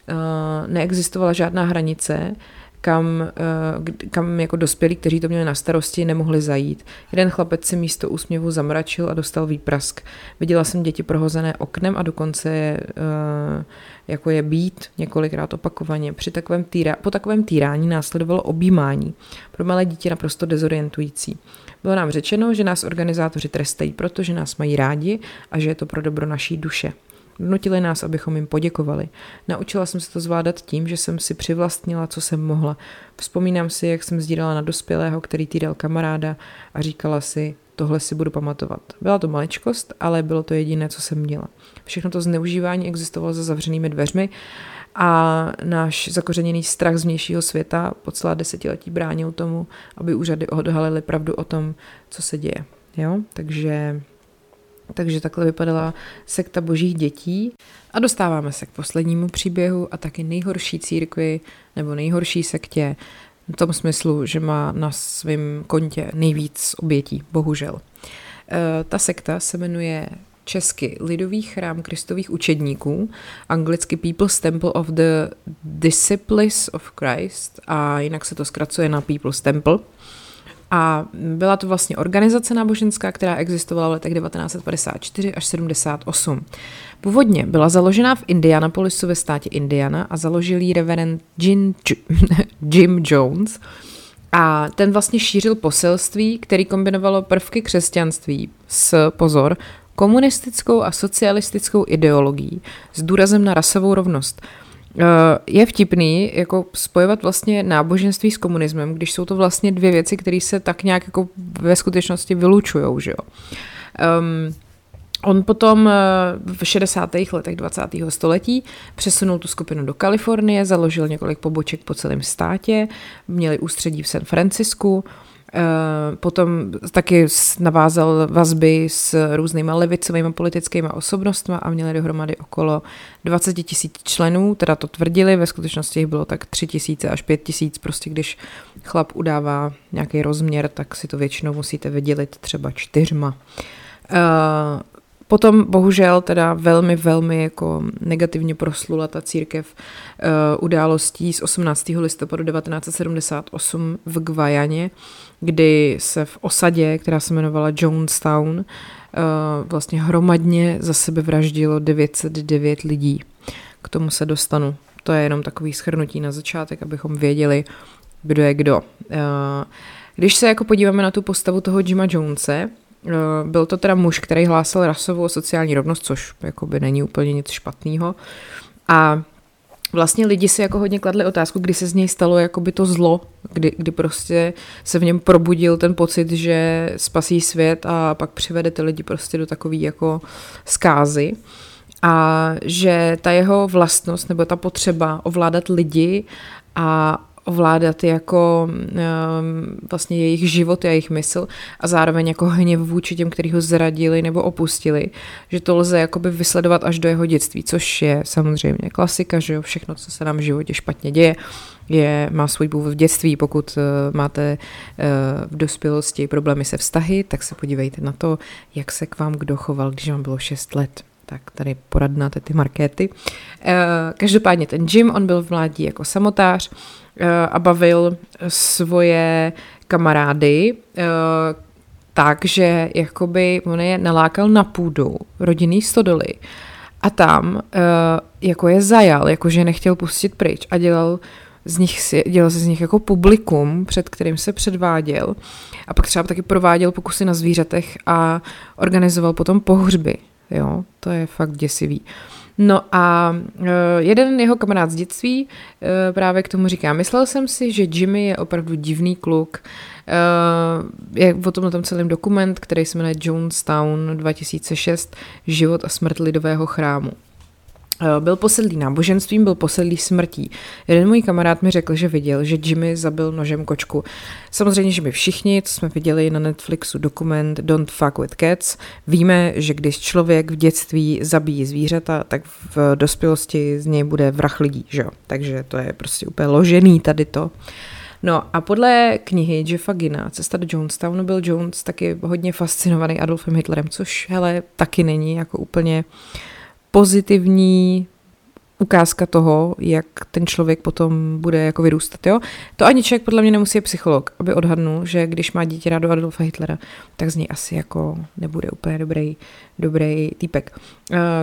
Uh, neexistovala žádná hranice, kam, uh, kam jako dospělí, kteří to měli na starosti, nemohli zajít. Jeden chlapec si místo úsměvu zamračil a dostal výprask. Viděla jsem děti prohozené oknem a dokonce uh, jako je být několikrát opakovaně. Při takovém týra, po takovém týrání následovalo objímání. Pro malé dítě naprosto dezorientující. Bylo nám řečeno, že nás organizátoři trestají, protože nás mají rádi a že je to pro dobro naší duše. Nutili nás, abychom jim poděkovali. Naučila jsem se to zvládat tím, že jsem si přivlastnila, co jsem mohla. Vzpomínám si, jak jsem zdírala na dospělého, který týdal kamaráda a říkala si, tohle si budu pamatovat. Byla to maličkost, ale bylo to jediné, co jsem měla. Všechno to zneužívání existovalo za zavřenými dveřmi a náš zakořeněný strach z vnějšího světa po celá desetiletí bránil tomu, aby úřady odhalily pravdu o tom, co se děje. Jo? Takže, takže takhle vypadala sekta božích dětí. A dostáváme se k poslednímu příběhu a taky nejhorší církvi nebo nejhorší sektě, v tom smyslu, že má na svém kontě nejvíc obětí, bohužel. E, ta sekta se jmenuje česky Lidový chrám kristových učedníků, anglicky People's Temple of the Disciples of Christ a jinak se to zkracuje na People's Temple. A byla to vlastně organizace náboženská, která existovala v letech 1954 až 78. Původně byla založena v Indianapolisu ve státě Indiana a založil ji reverend Jim, Jim Jones. A ten vlastně šířil poselství, který kombinovalo prvky křesťanství s, pozor, komunistickou a socialistickou ideologií s důrazem na rasovou rovnost. Eh, je vtipný jako spojovat vlastně náboženství s komunismem, když jsou to vlastně dvě věci, které se tak nějak jako ve skutečnosti vylučují, že jo. Um, On potom v 60. letech 20. století přesunul tu skupinu do Kalifornie, založil několik poboček po celém státě, měli ústředí v San Francisku, Eh, potom taky navázal vazby s různými levicovými politickými osobnostmi a měli dohromady okolo 20 tisíc členů, teda to tvrdili, ve skutečnosti jich bylo tak 3 tisíce až 5 tisíc, prostě když chlap udává nějaký rozměr, tak si to většinou musíte vydělit třeba čtyřma. Uh, Potom bohužel teda velmi, velmi jako negativně proslula ta církev uh, událostí z 18. listopadu 1978 v Gvajaně, kdy se v osadě, která se jmenovala Jonestown, uh, vlastně hromadně za sebe vraždilo 909 lidí. K tomu se dostanu. To je jenom takový schrnutí na začátek, abychom věděli, kdo je kdo. Uh, když se jako podíváme na tu postavu toho Jima Jonese, Eh, byl to teda muž, který hlásil rasovou a sociální rovnost, což jakoby není úplně nic špatného. A vlastně lidi si jako hodně kladli otázku, kdy se z něj stalo jakoby to zlo, kdy, kdy prostě se v něm probudil ten pocit, že spasí svět a pak přivede ty lidi prostě do takové jako zkázy. A že ta jeho vlastnost nebo ta potřeba ovládat lidi a ovládat jako um, vlastně jejich život a jejich mysl a zároveň jako hněv vůči těm, kteří ho zradili nebo opustili, že to lze jakoby vysledovat až do jeho dětství, což je samozřejmě klasika, že jo, všechno, co se nám v životě špatně děje, je, má svůj původ v dětství. Pokud uh, máte uh, v dospělosti problémy se vztahy, tak se podívejte na to, jak se k vám kdo choval, když vám bylo 6 let. Tak tady poradná ty markéty. Uh, každopádně ten Jim, on byl v mládí jako samotář, Eh, a bavil svoje kamarády eh, tak, že jakoby on je nalákal na půdu rodinný stodoly a tam eh, jako je zajal, jakože nechtěl pustit pryč a dělal z nich si, dělal se z nich jako publikum, před kterým se předváděl a pak třeba taky prováděl pokusy na zvířatech a organizoval potom pohřby. Jo, to je fakt děsivý. No a uh, jeden jeho kamarád z dětství uh, právě k tomu říká, myslel jsem si, že Jimmy je opravdu divný kluk. Uh, je o tom na tom celém dokument, který se jmenuje Jonestown 2006, Život a smrt lidového chrámu. Eh, byl posedlý náboženstvím, byl posedlý smrtí. Jeden můj kamarád mi řekl, že viděl, že Jimmy zabil nožem kočku. Samozřejmě, že my všichni, co jsme viděli na Netflixu dokument Don't Fuck with Cats, víme, že když člověk v dětství zabíjí zvířata, tak v dospělosti z něj bude vrah lidí, že jo? Takže to je prostě úplně ložený tady to. No a podle knihy Jeffa Gina, Cesta do Jonestownu, byl Jones taky hodně fascinovaný Adolfem Hitlerem, což hele, taky není jako úplně uh, pozitivní ukázka toho, jak ten člověk potom bude jako vyrůstat. Jo? To ani člověk podle mě nemusí psycholog, aby odhadnul, že když má dítě rádo Adolfa Hitlera, tak z něj asi jako nebude úplně dobrý, dobrý týpek.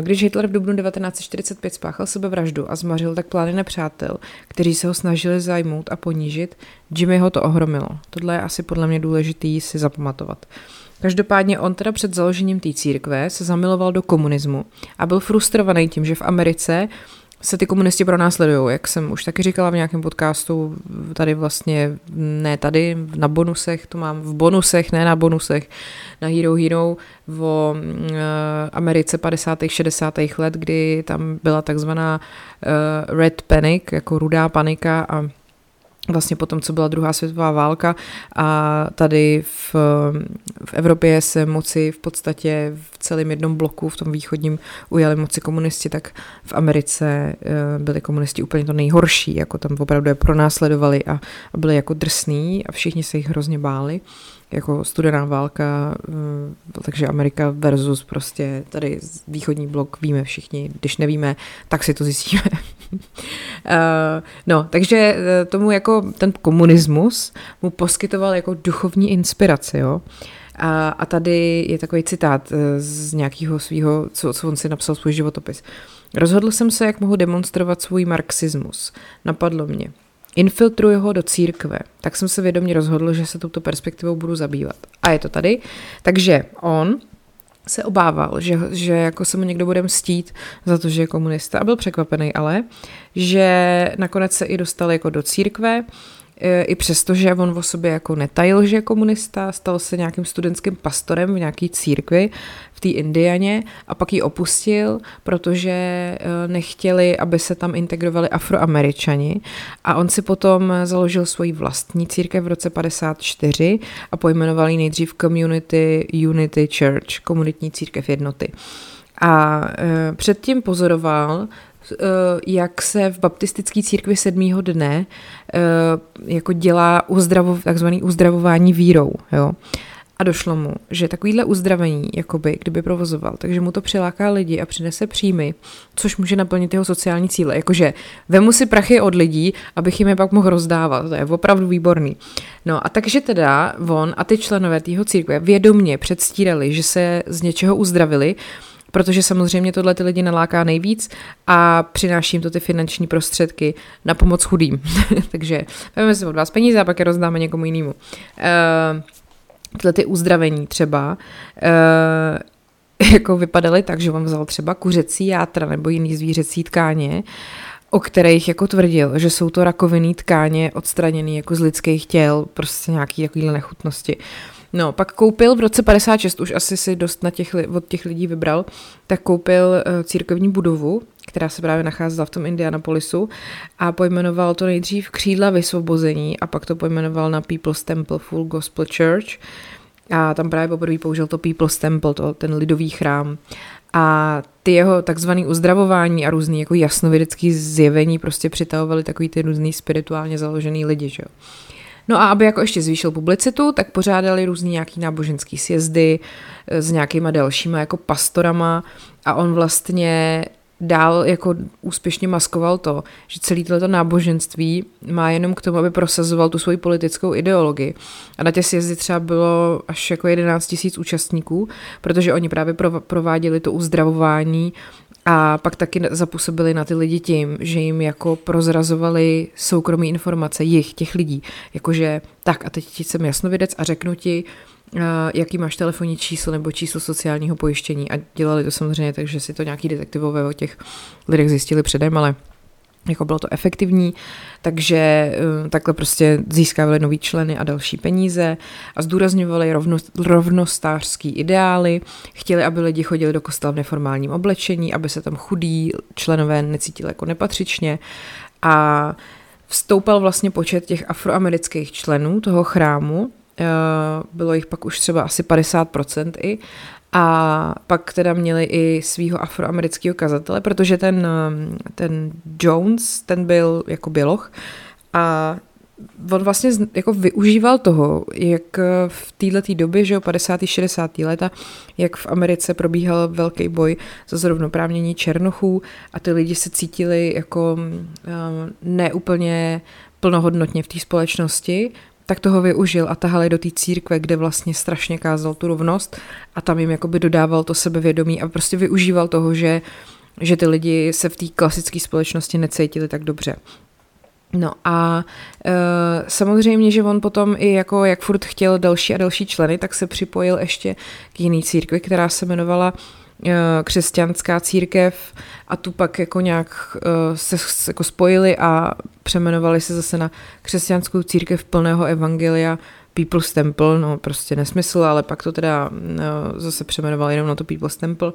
Když Hitler v dubnu 1945 spáchal sebevraždu a zmařil tak plány nepřátel, kteří se ho snažili zajmout a ponížit, Jimmy ho to ohromilo. Tohle je asi podle mě důležitý si zapamatovat. Každopádně on teda před založením té církve se zamiloval do komunismu a byl frustrovaný tím, že v Americe se ty komunisti pronásledují, jak jsem už taky říkala v nějakém podcastu, tady vlastně, ne tady, na bonusech, to mám v bonusech, ne na bonusech, na Hero Hero o uh, Americe 50. 60. let, kdy tam byla takzvaná uh, Red Panic, jako rudá panika a vlastně potom, co byla druhá světová válka a tady v, v Evropě se moci v podstatě v celém jednom bloku, v tom východním ujali moci komunisti, tak v Americe eh, byli komunisti úplně to nejhorší, jako tam opravdu je pronásledovali a, a byli jako drsný a všichni se jich hrozně báli jako studená válka, eh, takže Amerika versus prostě tady východní blok víme všichni, když nevíme, tak si to zjistíme. Eh, no, takže eh, tomu jako ten komunismus mu poskytoval jako duchovní inspiraci, jo. A, a tady je takový citát z nějakého svého, co, co on si napsal svůj životopis. Rozhodl jsem se, jak mohu demonstrovat svůj marxismus. Napadlo mě. Infiltruji ho do církve. Tak jsem se vědomě rozhodl, že se touto perspektivou budu zabývat. A je to tady. Takže on se obával, že, že jako se mu někdo bude mstít za to, že je komunista. A byl překvapený ale, že nakonec se i dostal jako do církve, i přesto, že on o sobě jako netajil, že je komunista, stal se nějakým studentským pastorem v nějaký církvi v té Indianě a pak ji opustil, protože e, nechtěli, aby se tam integrovali afroameričani a on si potom založil svoji vlastní církev v roce 54 a pojmenoval ji nejdřív Community Unity Church, komunitní církev jednoty. A e, předtím pozoroval, e, jak se v baptistické církvi sedmýho dne e, jako dělá uzdravo, takzvaný uzdravování vírou. Jo? A došlo mu, že takovýhle uzdravení, jakoby, kdyby provozoval, takže mu to přiláká lidi a přinese příjmy, což může naplnit jeho sociální cíle. Jakože vemu si prachy od lidí, abych jim je pak mohl rozdávat. To je opravdu výborný. No a takže teda on a ty členové tého církve vědomně předstírali, že se z něčeho uzdravili, protože samozřejmě tohle ty lidi naláká nejvíc a přináší jim to ty finanční prostředky na pomoc chudým. Takže vezmeme si od vás peníze a pak je rozdáme někomu jinému. Uh, tyhle ty uzdravení třeba uh, jako vypadaly tak, že on vzal třeba kuřecí játra nebo jiný zvířecí tkáně o kterých jako tvrdil, že jsou to rakovinné tkáně odstraněné jako z lidských těl, prostě nějaký takovýhle nechutnosti. No, pak koupil v roce 56, už asi si dost na těch, od těch lidí vybral, tak koupil uh, církevní budovu, která se právě nacházela v tom Indianapolisu a pojmenoval to nejdřív křídla vysvobození a pak to pojmenoval na People's Temple Full Gospel Church a tam právě poprvé použil to People's Temple, to, ten lidový chrám a ty jeho takzvané uzdravování a různý jako jasnovědecký zjevení prostě přitahovaly takový ty různý spirituálně založený lidi, že jo. No a aby jako ještě zvýšil publicitu, tak pořádali různý nějaký náboženský sjezdy eh, s nějakýma dalšíma jako pastorama a on vlastně dál jako úspěšně maskoval to, že celý tohleto náboženství má jenom k tomu, aby prosazoval tu svoji politickou ideologii. A na těch sjezdy třeba bylo až jako 11 tisíc účastníků, protože oni právě prováděli to uzdravování a pak taky zapůsobili na ty lidi tím, že jim jako prozrazovali soukromí informace jich, těch lidí. Jakože tak a teď ti jsem jasnovidec a řeknu ti, jaký máš telefonní číslo nebo číslo sociálního pojištění a dělali to samozřejmě tak, že si to nějaký detektivové o těch lidech zjistili předem, ale jako bylo to efektivní, takže eh, takhle prostě získávali nový členy a další peníze a zdůrazňovali rovno, rovnostářský ideály, chtěli, aby lidi chodili do kostela v neformálním oblečení, aby se tam chudí členové necítili jako nepatřičně. A vstoupal vlastně počet těch afroamerických členů toho chrámu, eh, bylo jich pak už třeba asi 50% i a pak teda měli i svého afroamerického kazatele, protože ten, ten Jones, ten byl jako běloch a on vlastně jako využíval toho, jak v této době, že jo, 50. 60. leta, jak v Americe probíhal velký boj za zrovnoprávnění černochů a ty lidi se cítili jako um, neúplně plnohodnotně v té společnosti, tak toho využil a tahali do té církve, kde vlastně strašně kázal tu rovnost a tam jim jakoby dodával to sebevědomí a prostě využíval toho, že, že ty lidi se v té klasické společnosti necítili tak dobře. No a e, samozřejmě, že on potom i jako, jak furt chtěl další a další členy, tak se připojil ještě k jiný církvi, která se jmenovala křesťanská církev a tu pak jako nějak eh, se jako spojili a přemenovali se zase na křesťanskou církev plného evangelia People's Temple, no prostě nesmysl, ale pak to teda no, zase přemenoval jenom na to People's Temple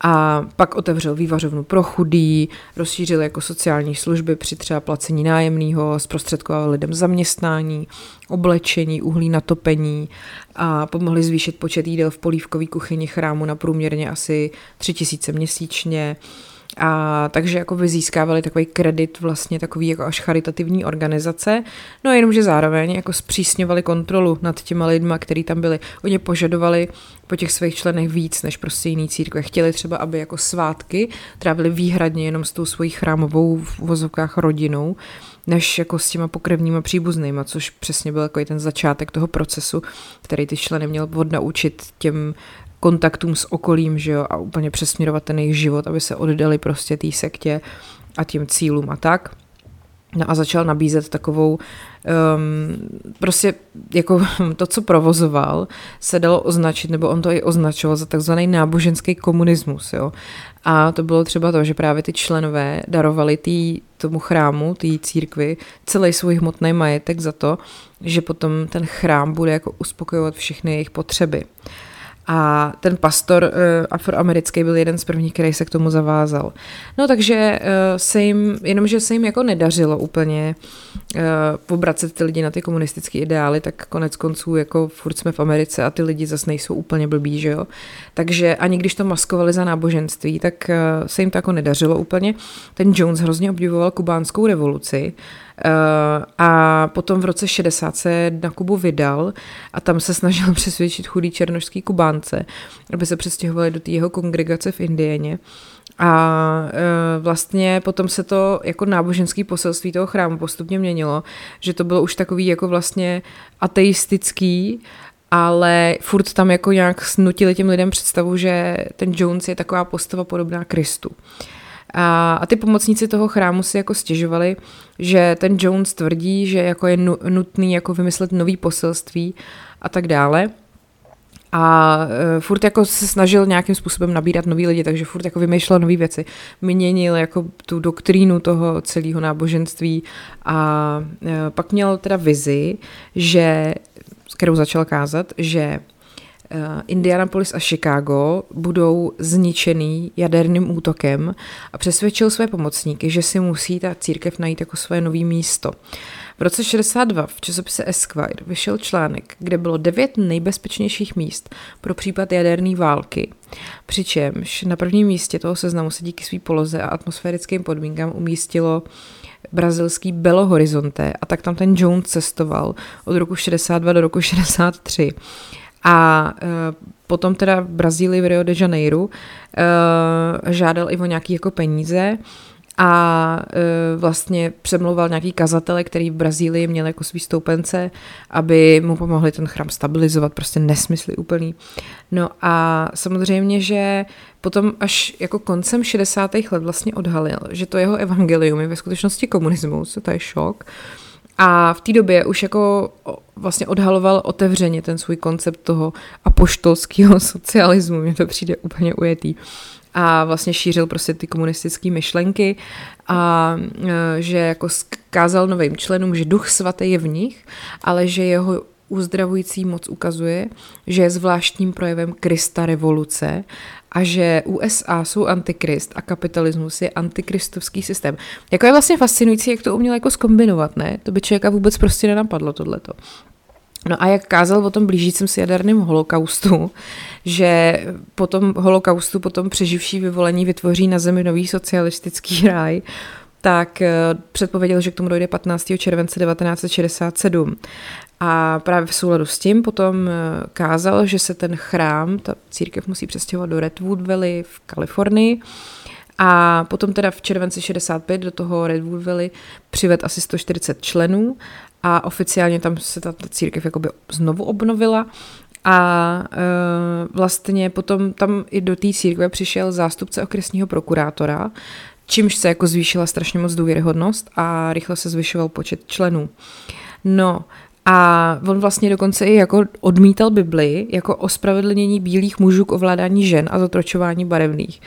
a pak otevřel vývařovnu pro chudý, rozšířil jako sociální služby při třeba placení nájemného, zprostředkoval lidem zaměstnání, oblečení, uhlí na topení a pomohli zvýšit počet jídel v polívkové kuchyni chrámu na průměrně asi 3000 měsíčně. A takže jako vyzískávali takový kredit vlastně takový jako až charitativní organizace, no jenomže zároveň jako zpřísňovali kontrolu nad těma lidma, kteří tam byli. Oni požadovali po těch svých členech víc než prostě jiný církve. Chtěli třeba, aby jako svátky trávili výhradně jenom s tou svojí chrámovou v vozovkách rodinou, než jako s těma pokrevníma příbuznýma, což přesně byl jako ten začátek toho procesu, který ty členy měl odnaučit těm kontaktům s okolím, že jo, a úplně přesměrovat ten jejich život, aby se oddali prostě té sektě a tím cílům a tak. No a začal nabízet takovou, um, prostě jako to, co provozoval, se dalo označit, nebo on to i označoval za takzvaný náboženský komunismus, jo. A to bylo třeba to, že právě ty členové darovali tý, tomu chrámu, té církvi, celý svůj hmotný majetek za to, že potom ten chrám bude jako uspokojovat všechny jejich potřeby. A ten pastor uh, afroamerický byl jeden z prvních, který se k tomu zavázal. No takže uh, se jim, jenomže se jim jako nedařilo úplně uh, pobracet ty lidi na ty komunistické ideály, tak konec konců jako furt jsme v Americe a ty lidi zase nejsou úplně blbí, že jo. Takže ani když to maskovali za náboženství, tak uh, se jim to jako nedařilo úplně. Ten Jones hrozně obdivoval kubánskou revoluci Eh, a potom v roce 60 se na Kubu vydal a tam se snažil přesvědčit chudý černožský Kubánce, aby se přestěhovali do té jeho kongregace v Indiéně. A e, vlastně potom se to jako náboženský poselství toho chrámu postupně měnilo, že to bylo už takový jako vlastně ateistický, ale furt tam jako nějak snutili těm lidem představu, že ten Jones je taková postava podobná Kristu. A, a ty pomocníci toho chrámu si jako stěžovali, že ten Jones tvrdí, že jako je nutný jako vymyslet nový poselství a tak dále. A uh, furt jako se snažil nějakým způsobem nabírat nový lidi, takže furt jako vymýšlel nové věci. Měnil jako tu doktrínu toho celého náboženství a uh, pak měl teda vizi, že, s kterou začal kázat, že Indianapolis a Chicago budou zničený jaderným útokem a přesvědčil své pomocníky, že si musí ta církev najít jako své nové místo. V roce 62 v časopise Esquire vyšel článek, kde bylo devět nejbezpečnějších míst pro případ jaderné války. Přičemž na prvním místě toho seznamu se díky své poloze a atmosférickým podmínkám umístilo brazilský Belo Horizonte a tak tam ten Jones cestoval od roku 62 do roku 63. A uh, potom teda v Brazílii v Rio de Janeiro uh, žádal i o nějaké jako peníze a uh, vlastně přemlouval nějaký kazatele, který v Brazílii měl jako svý stoupence, aby mu pomohli ten chrám stabilizovat, prostě nesmysly úplný. No a samozřejmě, že potom až jako koncem 60. let vlastně odhalil, že to jeho evangelium je ve skutečnosti komunismus, to je šok, uh, a v té době už jako vlastně odhaloval otevřeně ten svůj koncept toho apoštolského socialismu. Mně to přijde úplně ujetý. A vlastně šířil prostě ty komunistické myšlenky a e, že jako skázal novým členům, že duch svatý je v nich, ale že jeho uzdravující moc ukazuje, že je zvláštním projevem Krista revoluce a že USA jsou antikrist a kapitalismus je antikristovský systém. Jako je vlastně fascinující, jak to uměl jako skombinovat, ne? To by člověka vůbec prostě nenapadlo tohleto. No a jak kázal o tom blížícím si jaderném holokaustu, že po tom holokaustu, potom přeživší vyvolení vytvoří na zemi nový socialistický ráj, tak eh, předpověděl, že k tomu dojde 15. července 1967. A právě v souladu s tím potom eh, kázal, že se ten chrám, ta církev musí přestěhovat do Redwood Valley v Kalifornii. A potom teda v červenci 65 do toho Redwood Valley přived asi 140 členů a oficiálně tam se ta, ta církev jakoby znovu obnovila a e, vlastně potom tam i do té církve přišel zástupce okresního prokurátora, čímž se jako zvýšila strašně moc důvěryhodnost a rychle se zvyšoval počet členů. No, a on vlastně dokonce i jako odmítal Bibli jako ospravedlnění bílých mužů k ovládání žen a zotročování barevných.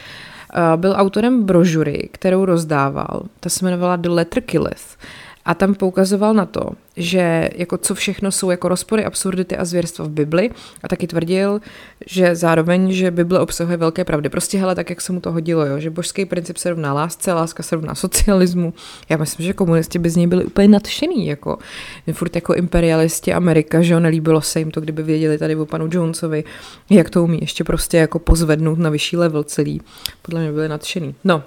Byl autorem brožury, kterou rozdával. Ta se jmenovala The Letter Killeth. A tam poukazoval na to, že jako co všechno jsou jako rozpory, absurdity a zvěrstva v Bibli a taky tvrdil, že zároveň, že Bible obsahuje velké pravdy. Prostě hele, tak jak se mu to hodilo, jo? že božský princip se rovná lásce, láska se rovná socialismu. Já myslím, že komunisti by z něj byli úplně nadšený, jako furt jako imperialisti Amerika, že jo, nelíbilo se jim to, kdyby věděli tady o panu Jonesovi, jak to umí ještě prostě jako pozvednout na vyšší level celý. Podle mě byli nadšený. No,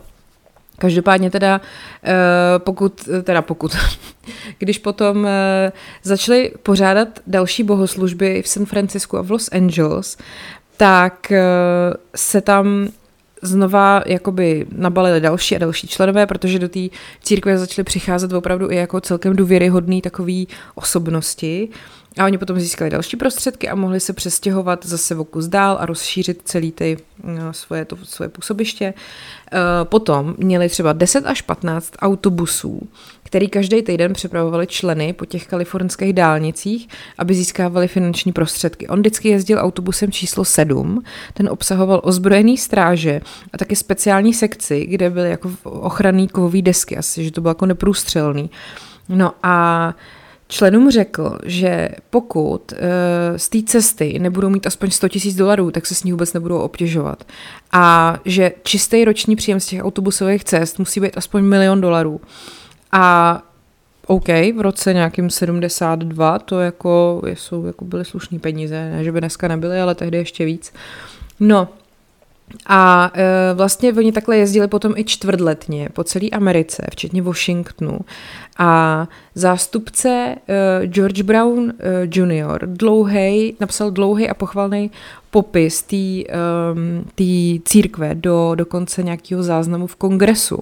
Každopádně teda, eh, pokud, teda pokud, když potom eh, začali pořádat další bohoslužby v San Francisku a v Los Angeles, tak eh, se tam znova jakoby nabalili další a další členové, protože do té církve začaly přicházet opravdu i jako celkem důvěryhodný takový osobnosti, A oni potom získali další prostředky a mohli se přestěhovat zase o kus dál a rozšířit celý ty no, svoje, to, svoje působiště. Eh, potom měli třeba 10 až 15 autobusů, který každý týden přepravovali členy po těch kalifornských dálnicích, aby získávali finanční prostředky. On vždycky jezdil autobusem číslo 7, ten obsahoval ozbrojený stráže a taky speciální sekci, kde byly jako ochranný kovový desky, asi, že to bylo jako neprůstřelný. No a členům řekl, že pokud uh, z té cesty nebudou mít aspoň 100 tisíc dolarů, tak se s ní vůbec nebudou obtěžovat. A že čistý roční příjem z těch autobusových cest musí být aspoň milion dolarů. A OK, v roce nějakým 72 to jako, jsou, jako byly slušné peníze, ne, že by dneska nebyly, ale tehdy ještě víc. No, a e, vlastně oni takhle jezdili potom i čtvrtletně po celé Americe, včetně Washingtonu. A zástupce e, George Brown e, Jr. Dlouhej, napsal dlouhý a pochvalný popis té e, církve do dokonce nějakého záznamu v kongresu.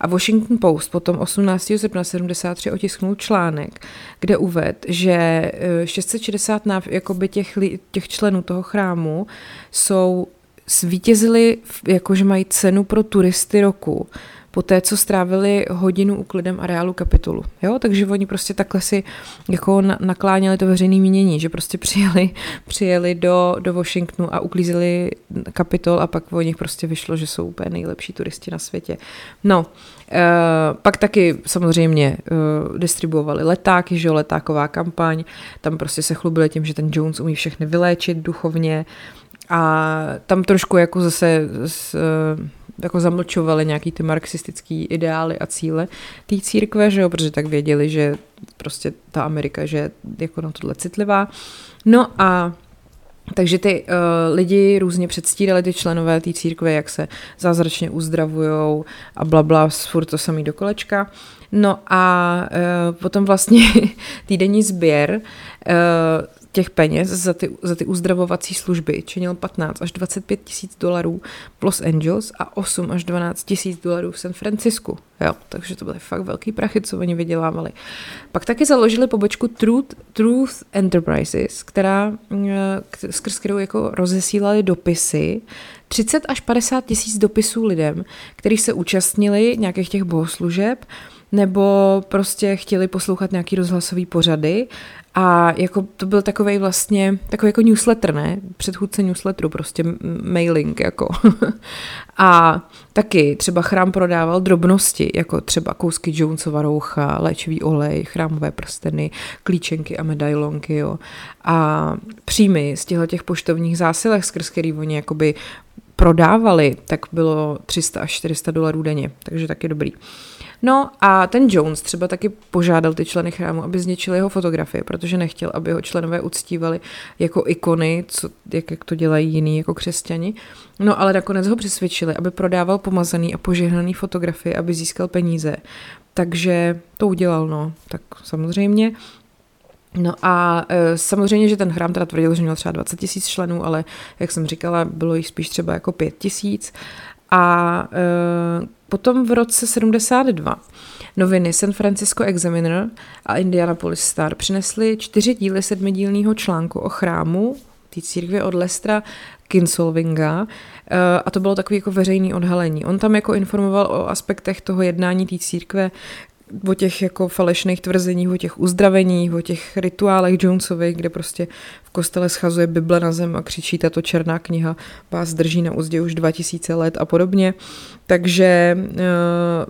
A Washington Post potom 18. srpna 73 otisknul článek, kde uved, že 660 e, jakoby těch, těch členů toho chrámu jsou zvítězili, jakože mají cenu pro turisty roku, po té, co strávili hodinu uklidem areálu kapitolu. Jo? Takže oni prostě takhle si jako nakláněli to veřejné mínění, že prostě přijeli, přijeli do, do Washingtonu a uklízeli kapitol a pak o nich prostě vyšlo, že jsou úplně nejlepší turisti na světě. No, Uh, pak taky samozřejmě uh, distribuovali letáky, že letáková kampaň, tam prostě se chlubili tím, že ten Jones umí všechny vyléčit duchovně, uh, a tam trošku jako zase eh, jako zamlčovali nějaký ty marxistický ideály a cíle té církve, že jo, protože tak věděli, že prostě ta Amerika, že je jako na tohle citlivá. No a takže ty uh, lidi různě předstírali ty členové té církve, jak se zázračně uzdravujou a bla, bla furt to samý do kolečka. No a uh, potom vlastně týdenní sběr uh, těch peněz za ty, za ty uzdravovací služby činil 15 až 25 tisíc dolarů v Los Angeles a 8 až 12 tisíc dolarů v San Francisku. Jo, takže to byly fakt velký prachy, co oni vydělávali. Pak taky založili pobočku Truth, Truth Enterprises, která, eh, skrz kterou jako rozesílali dopisy 30 až 50 tisíc dopisů lidem, kteří se účastnili nějakých těch bohoslužeb, nebo prostě chtěli poslouchat nějaký rozhlasový pořady a jako to byl takový vlastně, takový jako newsletter, ne? Předchůdce newsletteru, prostě mailing, jako. a taky třeba chrám prodával drobnosti, jako třeba kousky Jonesova roucha, léčivý olej, chrámové prsteny, klíčenky a medailonky, jo. A příjmy z těchto těch poštovních zásilek, skrz který oni jakoby prodávali, tak bylo 300 až 400 dolarů denně, takže taky dobrý. No a ten Jones třeba taky požádal ty členy chrámu, aby zničili jeho fotografie, protože nechtěl, aby ho členové uctívali jako ikony, co, jak, jak to dělají jiní jako křesťani. No ale nakonec ho přesvědčili, aby prodával pomazaný a požehnaný fotografie, aby získal peníze. Takže to udělal, no. Tak samozřejmě. No a e, samozřejmě, že ten chrám teda tvrdil, že měl třeba 20 tisíc členů, ale jak jsem říkala, bylo jich spíš třeba jako 5 tisíc. A e, potom v roce 72 noviny San Francisco Examiner a Indianapolis Star přinesly čtyři díly sedmidílného článku o chrámu té církve od Lestra Kinsolvinga e, a to bylo takový jako veřejný odhalení. On tam jako informoval o aspektech toho jednání té církve, o těch jako falešných tvrzeních, o těch uzdraveních, o těch rituálech Jonesových, kde prostě v kostele schazuje Bible na zem a křičí tato černá kniha vás drží na úzdě už 2000 let a podobně. Takže eh,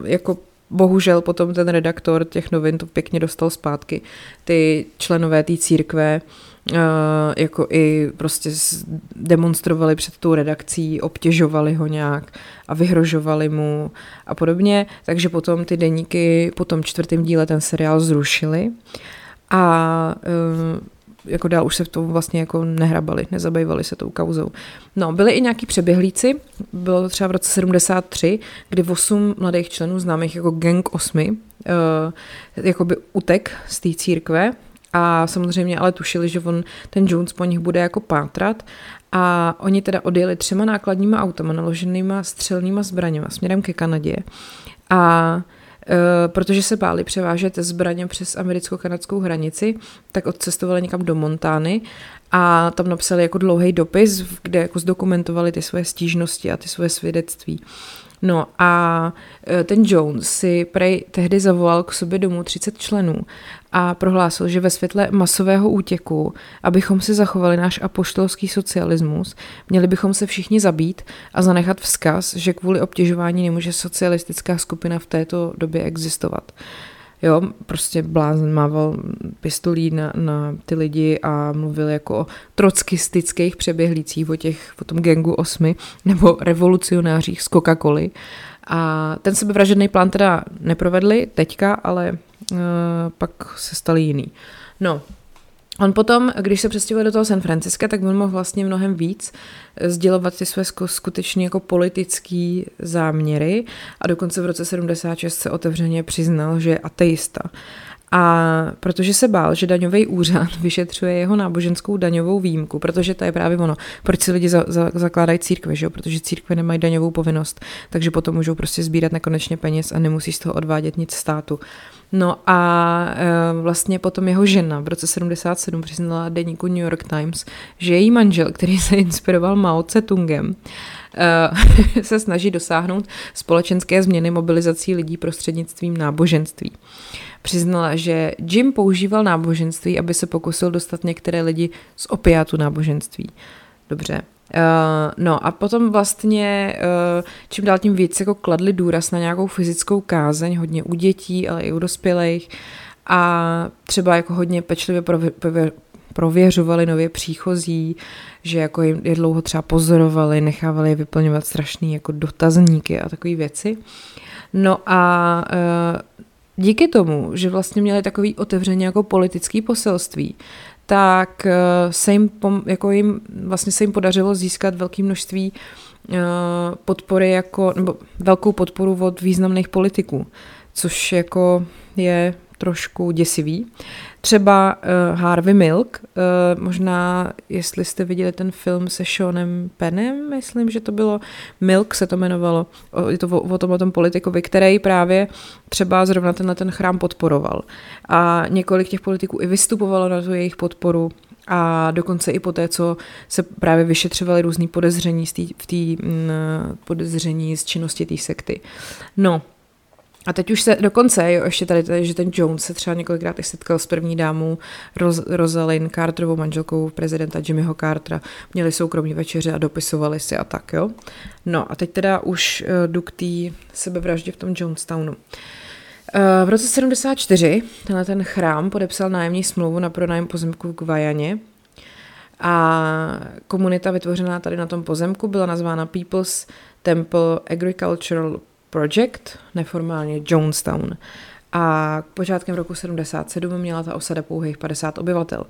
jako bohužel potom ten redaktor těch novin to pěkně dostal zpátky. Ty členové té církve jako i prostě demonstrovali před tou redakcí, obtěžovali ho nějak a vyhrožovali mu a podobně. Takže potom ty deníky po tom čtvrtém díle ten seriál zrušili a uh, jako dál už se v tom vlastně jako nehrabali, nezabývali se tou kauzou. No, byli i nějaký přeběhlíci, bylo to třeba v roce 73, kdy osm mladých členů známých jako Gang 8 uh, jakoby utek z té církve a samozřejmě ale tušili, že on, ten Jones po nich bude jako pátrat a oni teda odjeli třema nákladníma automa naloženýma střelnýma zbraněma směrem ke Kanadě a protože se báli převážet zbraně přes americko-kanadskou hranici, tak odcestovali někam do Montány a tam napsali jako dlouhý dopis, kde jako zdokumentovali ty svoje stížnosti a ty svoje svědectví. No a e, ten Jones si prej tehdy zavolal k sobě domů 30 členů a prohlásil, že ve světle masového útěku, abychom si zachovali náš apoštolský socialismus, měli bychom se všichni zabít a zanechat vzkaz, že kvůli obtěžování nemůže socialistická skupina v této době existovat. Jo, prostě blázen mával pistolí na, na ty lidi a mluvil jako o trockistických přeběhlících, o, těch, o tom gengu osmi nebo revolucionářích z Coca-Coly. A ten sebevražedný plán teda neprovedli teďka, ale pak se stal jiný. No, On potom, když se přestěhoval do toho San Franciska, tak on mohl vlastně mnohem víc sdělovat ty své skutečně jako politické záměry a dokonce v roce 76 se otevřeně přiznal, že je ateista. A protože se bál, že daňový úřad vyšetřuje jeho náboženskou daňovou výjimku, protože to je právě ono, proč si lidi za, za, zakládají církve, že jo? protože církve nemají daňovou povinnost, takže potom můžou prostě sbírat nekonečně peněz a nemusí z toho odvádět nic státu. No a e, vlastně potom jeho žena v roce 77 přiznala deníku New York Times, že její manžel, který se inspiroval Mao Tse-tungem, e, se snaží dosáhnout společenské změny mobilizací lidí prostřednictvím náboženství. Přiznala, že Jim používal náboženství, aby se pokusil dostat některé lidi z opiátu náboženství. Dobře, Uh, no a potom vlastně uh, čím dál tím víc jako kladli důraz na nějakou fyzickou kázeň, hodně u dětí, ale i u dospělých a třeba jako hodně pečlivě prově, prověřovali nově příchozí, že jako jim je dlouho třeba pozorovali, nechávali je vyplňovat strašný jako dotazníky a takové věci. No a uh, díky tomu, že vlastně měli takový otevřený jako politický poselství, tak eh, se jim, jako jim, vlastně se jim podařilo získat velké množství eh, podpory jako, nebo velkou podporu od významných politiků, což jako je trošku děsivý. Třeba uh, Harvey Milk, uh, možná jestli jste viděli ten film se Seanem Penem, myslím, že to bylo, Milk se to jmenovalo, o, je to o, o tom, o tom politikovi, který právě třeba zrovna tenhle ten chrám podporoval. A několik těch politiků i vystupovalo na tu jejich podporu a dokonce i po té, co se právě vyšetřovaly různý podezření z tý, v té mm, podezření z činnosti té sekty. No, a teď už se dokonce, jo, ještě tady, tady, že ten Jones se třeba několikrát i setkal s první dámou Roz, Rosalind Carterovou manželkou prezidenta Jimmyho Cartera. Měli soukromí večeře a dopisovali si a tak, jo. No a teď teda už uh, jdu k té sebevraždě v tom Jonestownu. Uh, v roce 74 tenhle ten chrám podepsal nájemní smlouvu na pronájem pozemku v Guajaně a komunita vytvořená tady na tom pozemku byla nazvána People's Temple Agricultural Project, neformálně Jonestown. A počátkem roku 77 měla ta osada pouhých 50 obyvatel.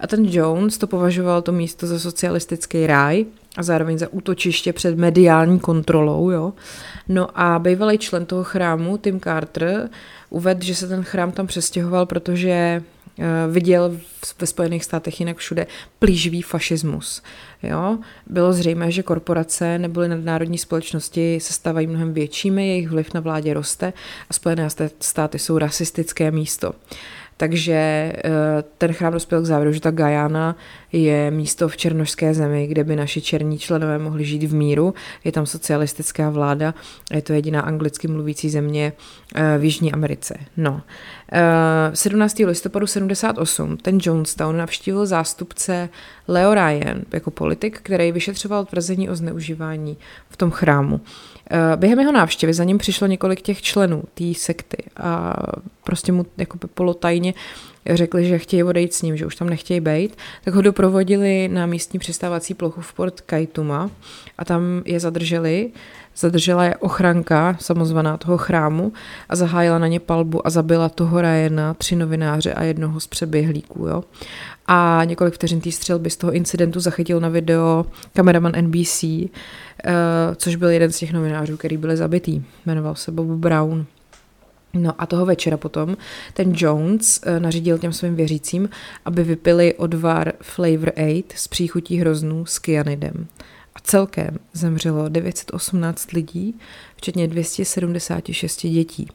A ten Jones to považoval to místo za socialistický ráj a zároveň za útočiště před mediální kontrolou. Jo? No a bývalý člen toho chrámu, Tim Carter, uvedl, že se ten chrám tam přestěhoval, protože Eh, viděl ve Spojených státech jinak všude plíživý fašismus. Jo? Bylo zřejmé, že korporace nebo nadnárodní společnosti se stávají mnohem většími, jejich vliv na vládě roste a Spojené státy jsou rasistické místo. Takže eh, ten chrám dospěl k závěru, že ta Gajana je místo v černožské zemi, kde by naši černí členové mohli žít v míru. Je tam socialistická vláda, je to jediná anglicky mluvící země eh, v Jižní Americe. No. 17. Eh, listopadu 78 ten Jonestown navštívil zástupce Leo Ryan jako politik, který vyšetřoval tvrzení o zneužívání v tom chrámu. Eh, během jeho návštěvy za ním přišlo několik těch členů té sekty a prostě mu jako polotajně řekli, že chtějí odejít s ním, že už tam nechtějí být, tak ho doprovodili na místní přistávací plochu v Port Kaituma a tam je zadrželi. Zadržela je ochranka, samozvaná toho chrámu a zahájila na ně palbu a zabila toho Ryana, tři novináře a jednoho z přeběhlíků. Jo? A několik vteřin té střelby z toho incidentu zachytil na video kameraman NBC, uh, eh, což byl jeden z těch novinářů, který byli zabitý. Jmenoval se Bob Brown. No a toho večera potom ten Jones uh, nařídil těm svým věřícím, aby vypili odvar Flavor 8 s příchutí hroznů s kyanidem. A celkem zemřelo 918 lidí, včetně 276 dětí.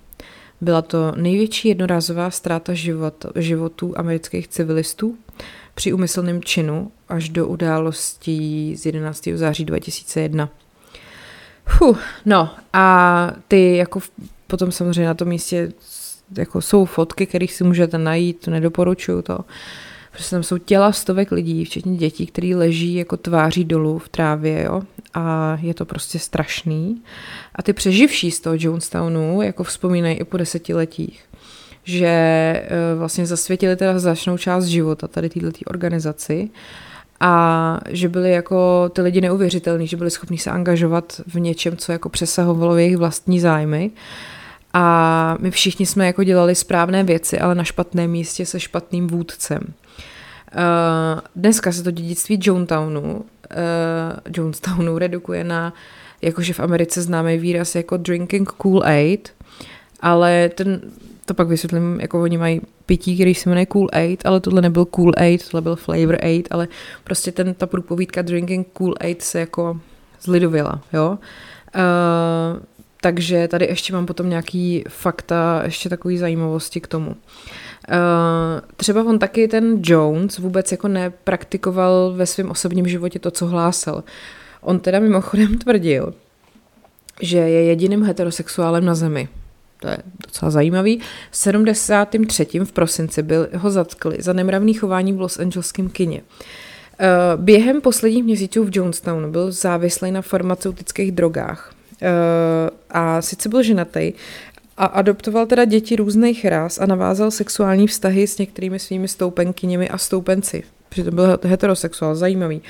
Byla to největší jednorázová ztráta život, životů amerických civilistů při umyslném činu až do událostí z 11. září 2001. Fuh, no a ty jako potom samozřejmě na tom místě jako jsou fotky, které si můžete najít, nedoporučuju to. Prostě tam jsou těla stovek lidí, včetně dětí, které leží jako tváří dolů v trávě, jo. A je to prostě strašný. A ty přeživší z toho Jonestownu jako vzpomínají i po desetiletích, že e, vlastně zasvětili teda značnou část života tady této organizaci a že byli jako ty lidi neuvěřitelní, že byli schopni se angažovat v něčem, co jako přesahovalo jejich vlastní zájmy. A my všichni jsme jako dělali správné věci, ale na špatném místě se špatným vůdcem. Uh, dneska se to dědictví Jonetownu, uh, Jonestownu redukuje na jakože v Americe známý výraz jako drinking cool aid, ale ten, to pak vysvětlím, jako oni mají pití, který se jmenuje Cool Aid, ale tohle nebyl Cool Aid, tohle byl Flavor Aid, ale prostě ten, ta průpovídka Drinking Cool Aid se jako zlidovila, jo. Uh, takže tady ještě mám potom nějaký fakta, ještě takový zajímavosti k tomu. Uh, třeba on taky ten Jones vůbec jako nepraktikoval ve svém osobním životě to, co hlásal. On teda mimochodem tvrdil, že je jediným heterosexuálem na zemi. To je docela zajímavý. V 73. v prosinci byl ho zatkli za nemravný chování v Los Angeleském kině. Během posledních měsíců v Jonestownu byl závislý na farmaceutických drogách. A sice byl ženatý, a adoptoval teda děti různých ras a navázal sexuální vztahy s některými svými stoupenkyněmi a stoupenci. Přitom byl heterosexuál, zajímavý.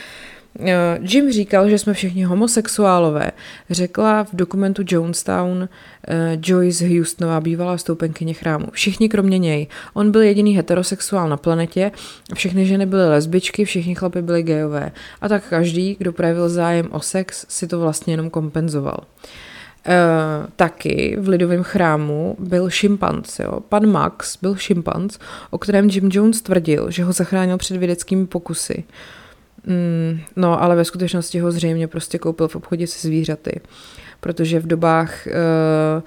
Eh, Jim říkal, že jsme všichni homosexuálové. Řekla v dokumentu Jonestown uh, Joyce Houstonová, bývalá stoupenkyně chrámu. Všichni kromě něj. On byl jediný heterosexuál na planetě, všechny ženy byly lesbičky, všichni chlapy byli gejové. A tak každý, kdo projevil zájem o sex, si to vlastně jenom kompenzoval. Uh, taky v lidovém chrámu byl šimpanz. Jo. Pan Max byl šimpanz, o kterém Jim Jones tvrdil, že ho zachránil před vědeckými pokusy. Uh, Mm, no, ale ve skutečnosti ho zřejmě prostě koupil v obchodě se zvířaty, protože v dobách uh,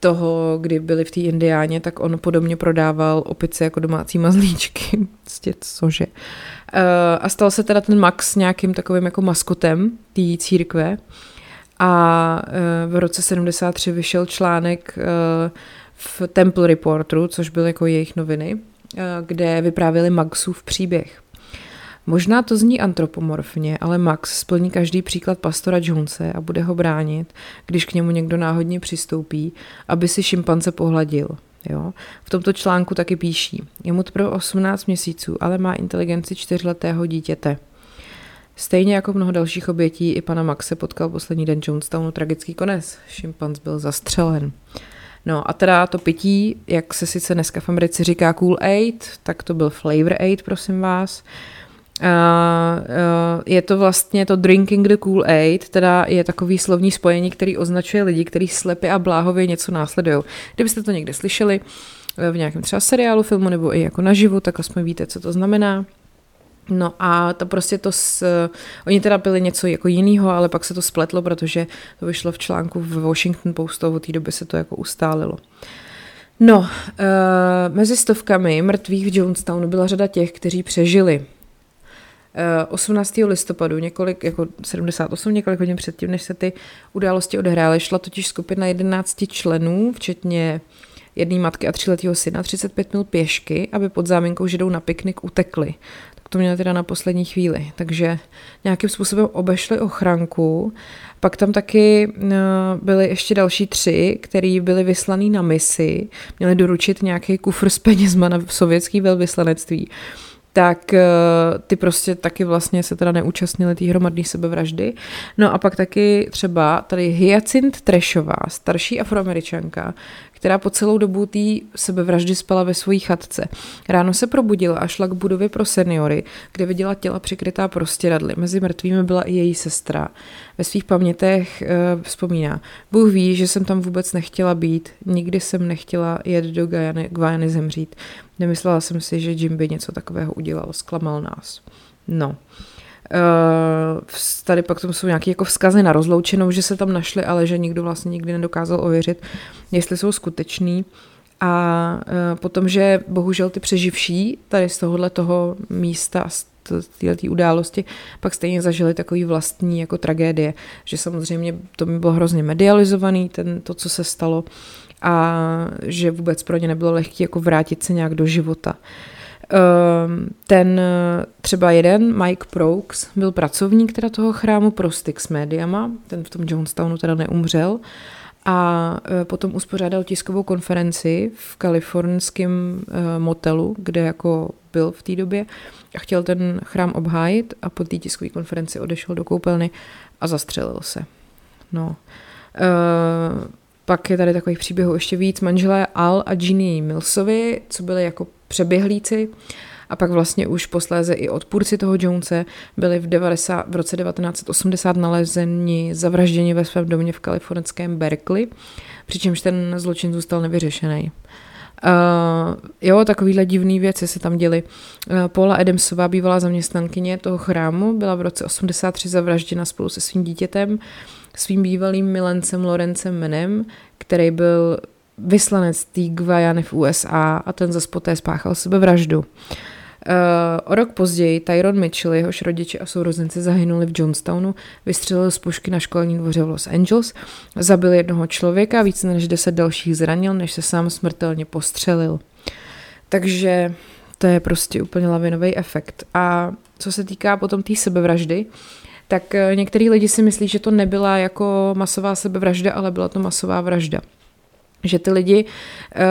toho, kdy byli v té Indiáně, tak on podobně prodával opice jako domácí mazlíčky. Prostě cože. Uh, a stal se teda ten Max nějakým takovým jako maskotem té církve. A uh, v roce 73 vyšel článek uh, v Temple Reporteru, což byly jako jejich noviny, uh, kde vyprávěli Maxův příběh. Možná to zní antropomorfně, ale Max splní každý příklad pastora Jonese a bude ho bránit, když k němu někdo náhodně přistoupí, aby si šimpanze pohladil. Jo? V tomto článku taky píší. Je mu teprve 18 měsíců, ale má inteligenci čtyřletého dítěte. Stejně jako mnoho dalších obětí, i pana Maxe potkal poslední den Jonestownu tragický konec. Šimpanz byl zastřelen. No a teda to pití, jak se sice dneska v Americe říká Cool Aid, tak to byl Flavor Aid, prosím vás. Uh, uh, je to vlastně to drinking the cool aid, teda je takový slovní spojení, který označuje lidi, kteří slepě a bláhově něco následují. Kdybyste to někde slyšeli v nějakém třeba seriálu, filmu nebo i jako naživu, tak aspoň víte, co to znamená. No a to prostě to, s, oni teda byli něco jako jiného, ale pak se to spletlo, protože to vyšlo v článku v Washington Postu, od té doby se to jako ustálilo. No, uh, mezi stovkami mrtvých v Jonestownu byla řada těch, kteří přežili. 18. listopadu, několik, jako 78, několik hodin předtím, než se ty události odehrály, šla totiž skupina 11 členů, včetně jedné matky a tříletého syna, 35 minut pěšky, aby pod záminkou, že jdou na piknik, utekli. To měli teda na poslední chvíli. Takže nějakým způsobem obešli ochranku. Pak tam taky uh, byly ještě další tři, který byli vyslaný na misi, měli doručit nějaký kufr s penězma na sovětský velvyslanectví tak eh, ty prostě taky vlastně se teda neúčastnili té hromadné sebevraždy. No a pak taky třeba tady Hyacint Trešová, starší afroameričanka, která po celou dobu té sebevraždy spala ve své chatce. Ráno se probudila a šla k budově pro seniory, kde viděla těla přikrytá prostěradly. Mezi mrtvými byla i její sestra. Ve svých pamětech uh, vzpomíná, Bůh ví, že jsem tam vůbec nechtěla být, nikdy jsem nechtěla jet do Guyany, Guyany zemřít. Nemyslela jsem si, že Jim by něco takového udělal, zklamal nás. No. Uh, tady pak tomu jsou nějaké jako vzkazy na rozloučenou, že se tam našly, ale že nikdo vlastně nikdy nedokázal ověřit, jestli jsou skutečný. A potom, že bohužel ty přeživší tady z tohohle toho místa, z této události, pak stejně zažili takový vlastní jako tragédie, že samozřejmě to mi bylo hrozně medializovaný, ten, to, co se stalo a že vůbec pro ně nebylo lehké jako vrátit se nějak do života. Ehm, ten třeba jeden, Mike Prokes, byl pracovník teda toho chrámu pro styk s médiama, ten v tom Johnstownu teda neumřel, a e, potom uspořádal tiskovou konferenci v kalifornském e, motelu, kde jako byl v té době a chtěl ten chrám obhájit a po té tiskové konferenci odešel do koupelny a zastřelil se. No. E, pak je tady takových příběhů ještě víc. Manželé Al a Ginny Millsovi, co byli jako přeběhlíci, a pak vlastně už posléze i odpůrci toho Jonese byli v, 90, v roce 1980 nalezeni zavražděni ve svém domě v kalifornském Berkeley, přičemž ten zločin zůstal nevyřešený. Uh, jo, takovýhle divné věci se tam děly. Uh, Paula Adamsová, bývalá zaměstnankyně toho chrámu, byla v roce 83 zavražděna spolu se svým dítětem, svým bývalým milencem Lorencem Menem, který byl vyslanec té Guajany v USA a ten zase poté spáchal sebevraždu. Uh, o rok později Tyron Mitchell, jehož rodiče a sourozenci zahynuli v Johnstownu, vystřelil z pušky na školní dvoře v Los Angeles, zabil jednoho člověka, více než deset dalších zranil, než se sám smrtelně postřelil. Takže to je prostě úplně lavinový efekt. A co se týká potom té sebevraždy, tak eh, některý lidi si myslí, že to nebyla jako masová sebevražda, ale byla to masová vražda že ty lidi uh,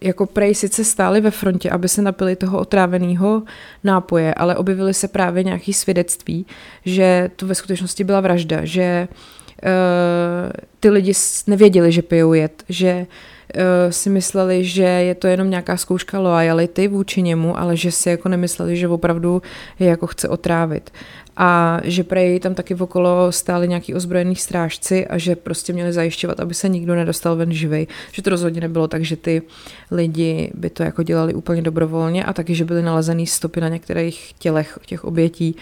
jako prej sice stáli ve frontě, aby se napili toho otráveného nápoje, ale objevily se právě nějaké svědectví, že to ve skutečnosti byla vražda, že uh, ty lidi nevěděli, že pijou jed, že uh, si mysleli, že je to jenom nějaká zkouška loyalty vůči němu, ale že si jako nemysleli, že opravdu je jako chce otrávit a že prej tam taky okolo stáli nějaký ozbrojený strážci a že prostě měli zajišťovat, aby se nikdo nedostal ven živej. Že to rozhodně nebylo tak, že ty lidi by to jako dělali úplně dobrovolně a taky, že byly nalezený stopy na některých tělech těch obětí,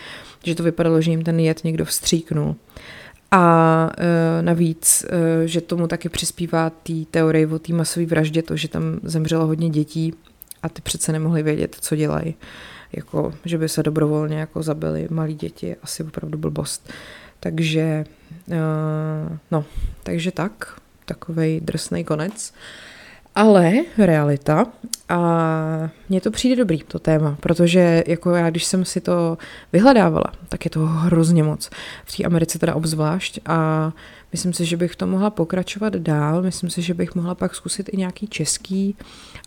že to vypadalo, že jim ten jed někdo vstříknul. A e, navíc, e, že tomu taky přispívá té teorie o té masové vraždě, to, že tam zemřelo hodně dětí a ty přece nemohli vědět, co dělají jako, že by se dobrovolně jako zabili malí děti, asi opravdu blbost. Takže, uh, no, takže tak, takovej drsný konec. Ale realita, a mně to přijde dobrý, to téma, protože jako já, když jsem si to vyhledávala, tak je to hrozně moc. V té Americe teda obzvlášť a myslím si, že bych to mohla pokračovat dál, myslím si, že bych mohla pak zkusit i nějaký český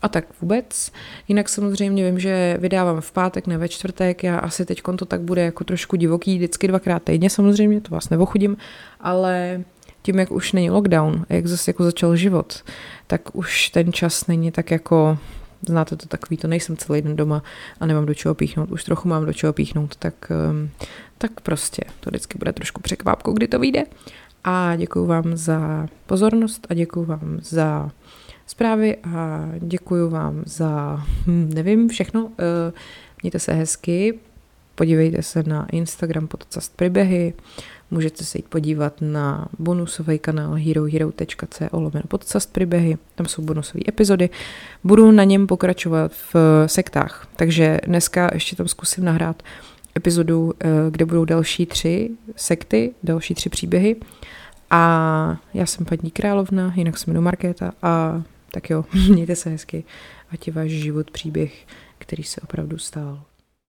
a tak vůbec. Jinak samozřejmě vím, že vydávám v pátek, ne ve čtvrtek, já asi teď to tak bude jako trošku divoký, vždycky dvakrát týdně samozřejmě, to vás neochudím, ale tím, jak už není lockdown, jak zase jako začal život, tak už ten čas není tak jako, znáte to takový, to nejsem celý den doma a nemám do čeho píchnout, už trochu mám do čeho píchnout, tak, ehm, tak prostě to vždycky bude trošku překvápko, kdy to vyjde. A děkuji vám za pozornost a děkuji vám za zprávy a děkuji vám za, hm, nevím, všechno. Eh, mějte se hezky, podívejte se na Instagram podcast příběhy, můžete se jít podívat na bonusový kanál herohero.co lomeno podcast příběhy, tam jsou bonusové epizody. Budu na něm pokračovat v sektách, takže dneska ještě tam zkusím nahrát epizodu, eh, kde budou další tři sekty, další tři příběhy. A já jsem paní Královna, jinak se jmenuji Markéta a tak jo, mějte se hezky, ať je váš život příběh, který se opravdu stál.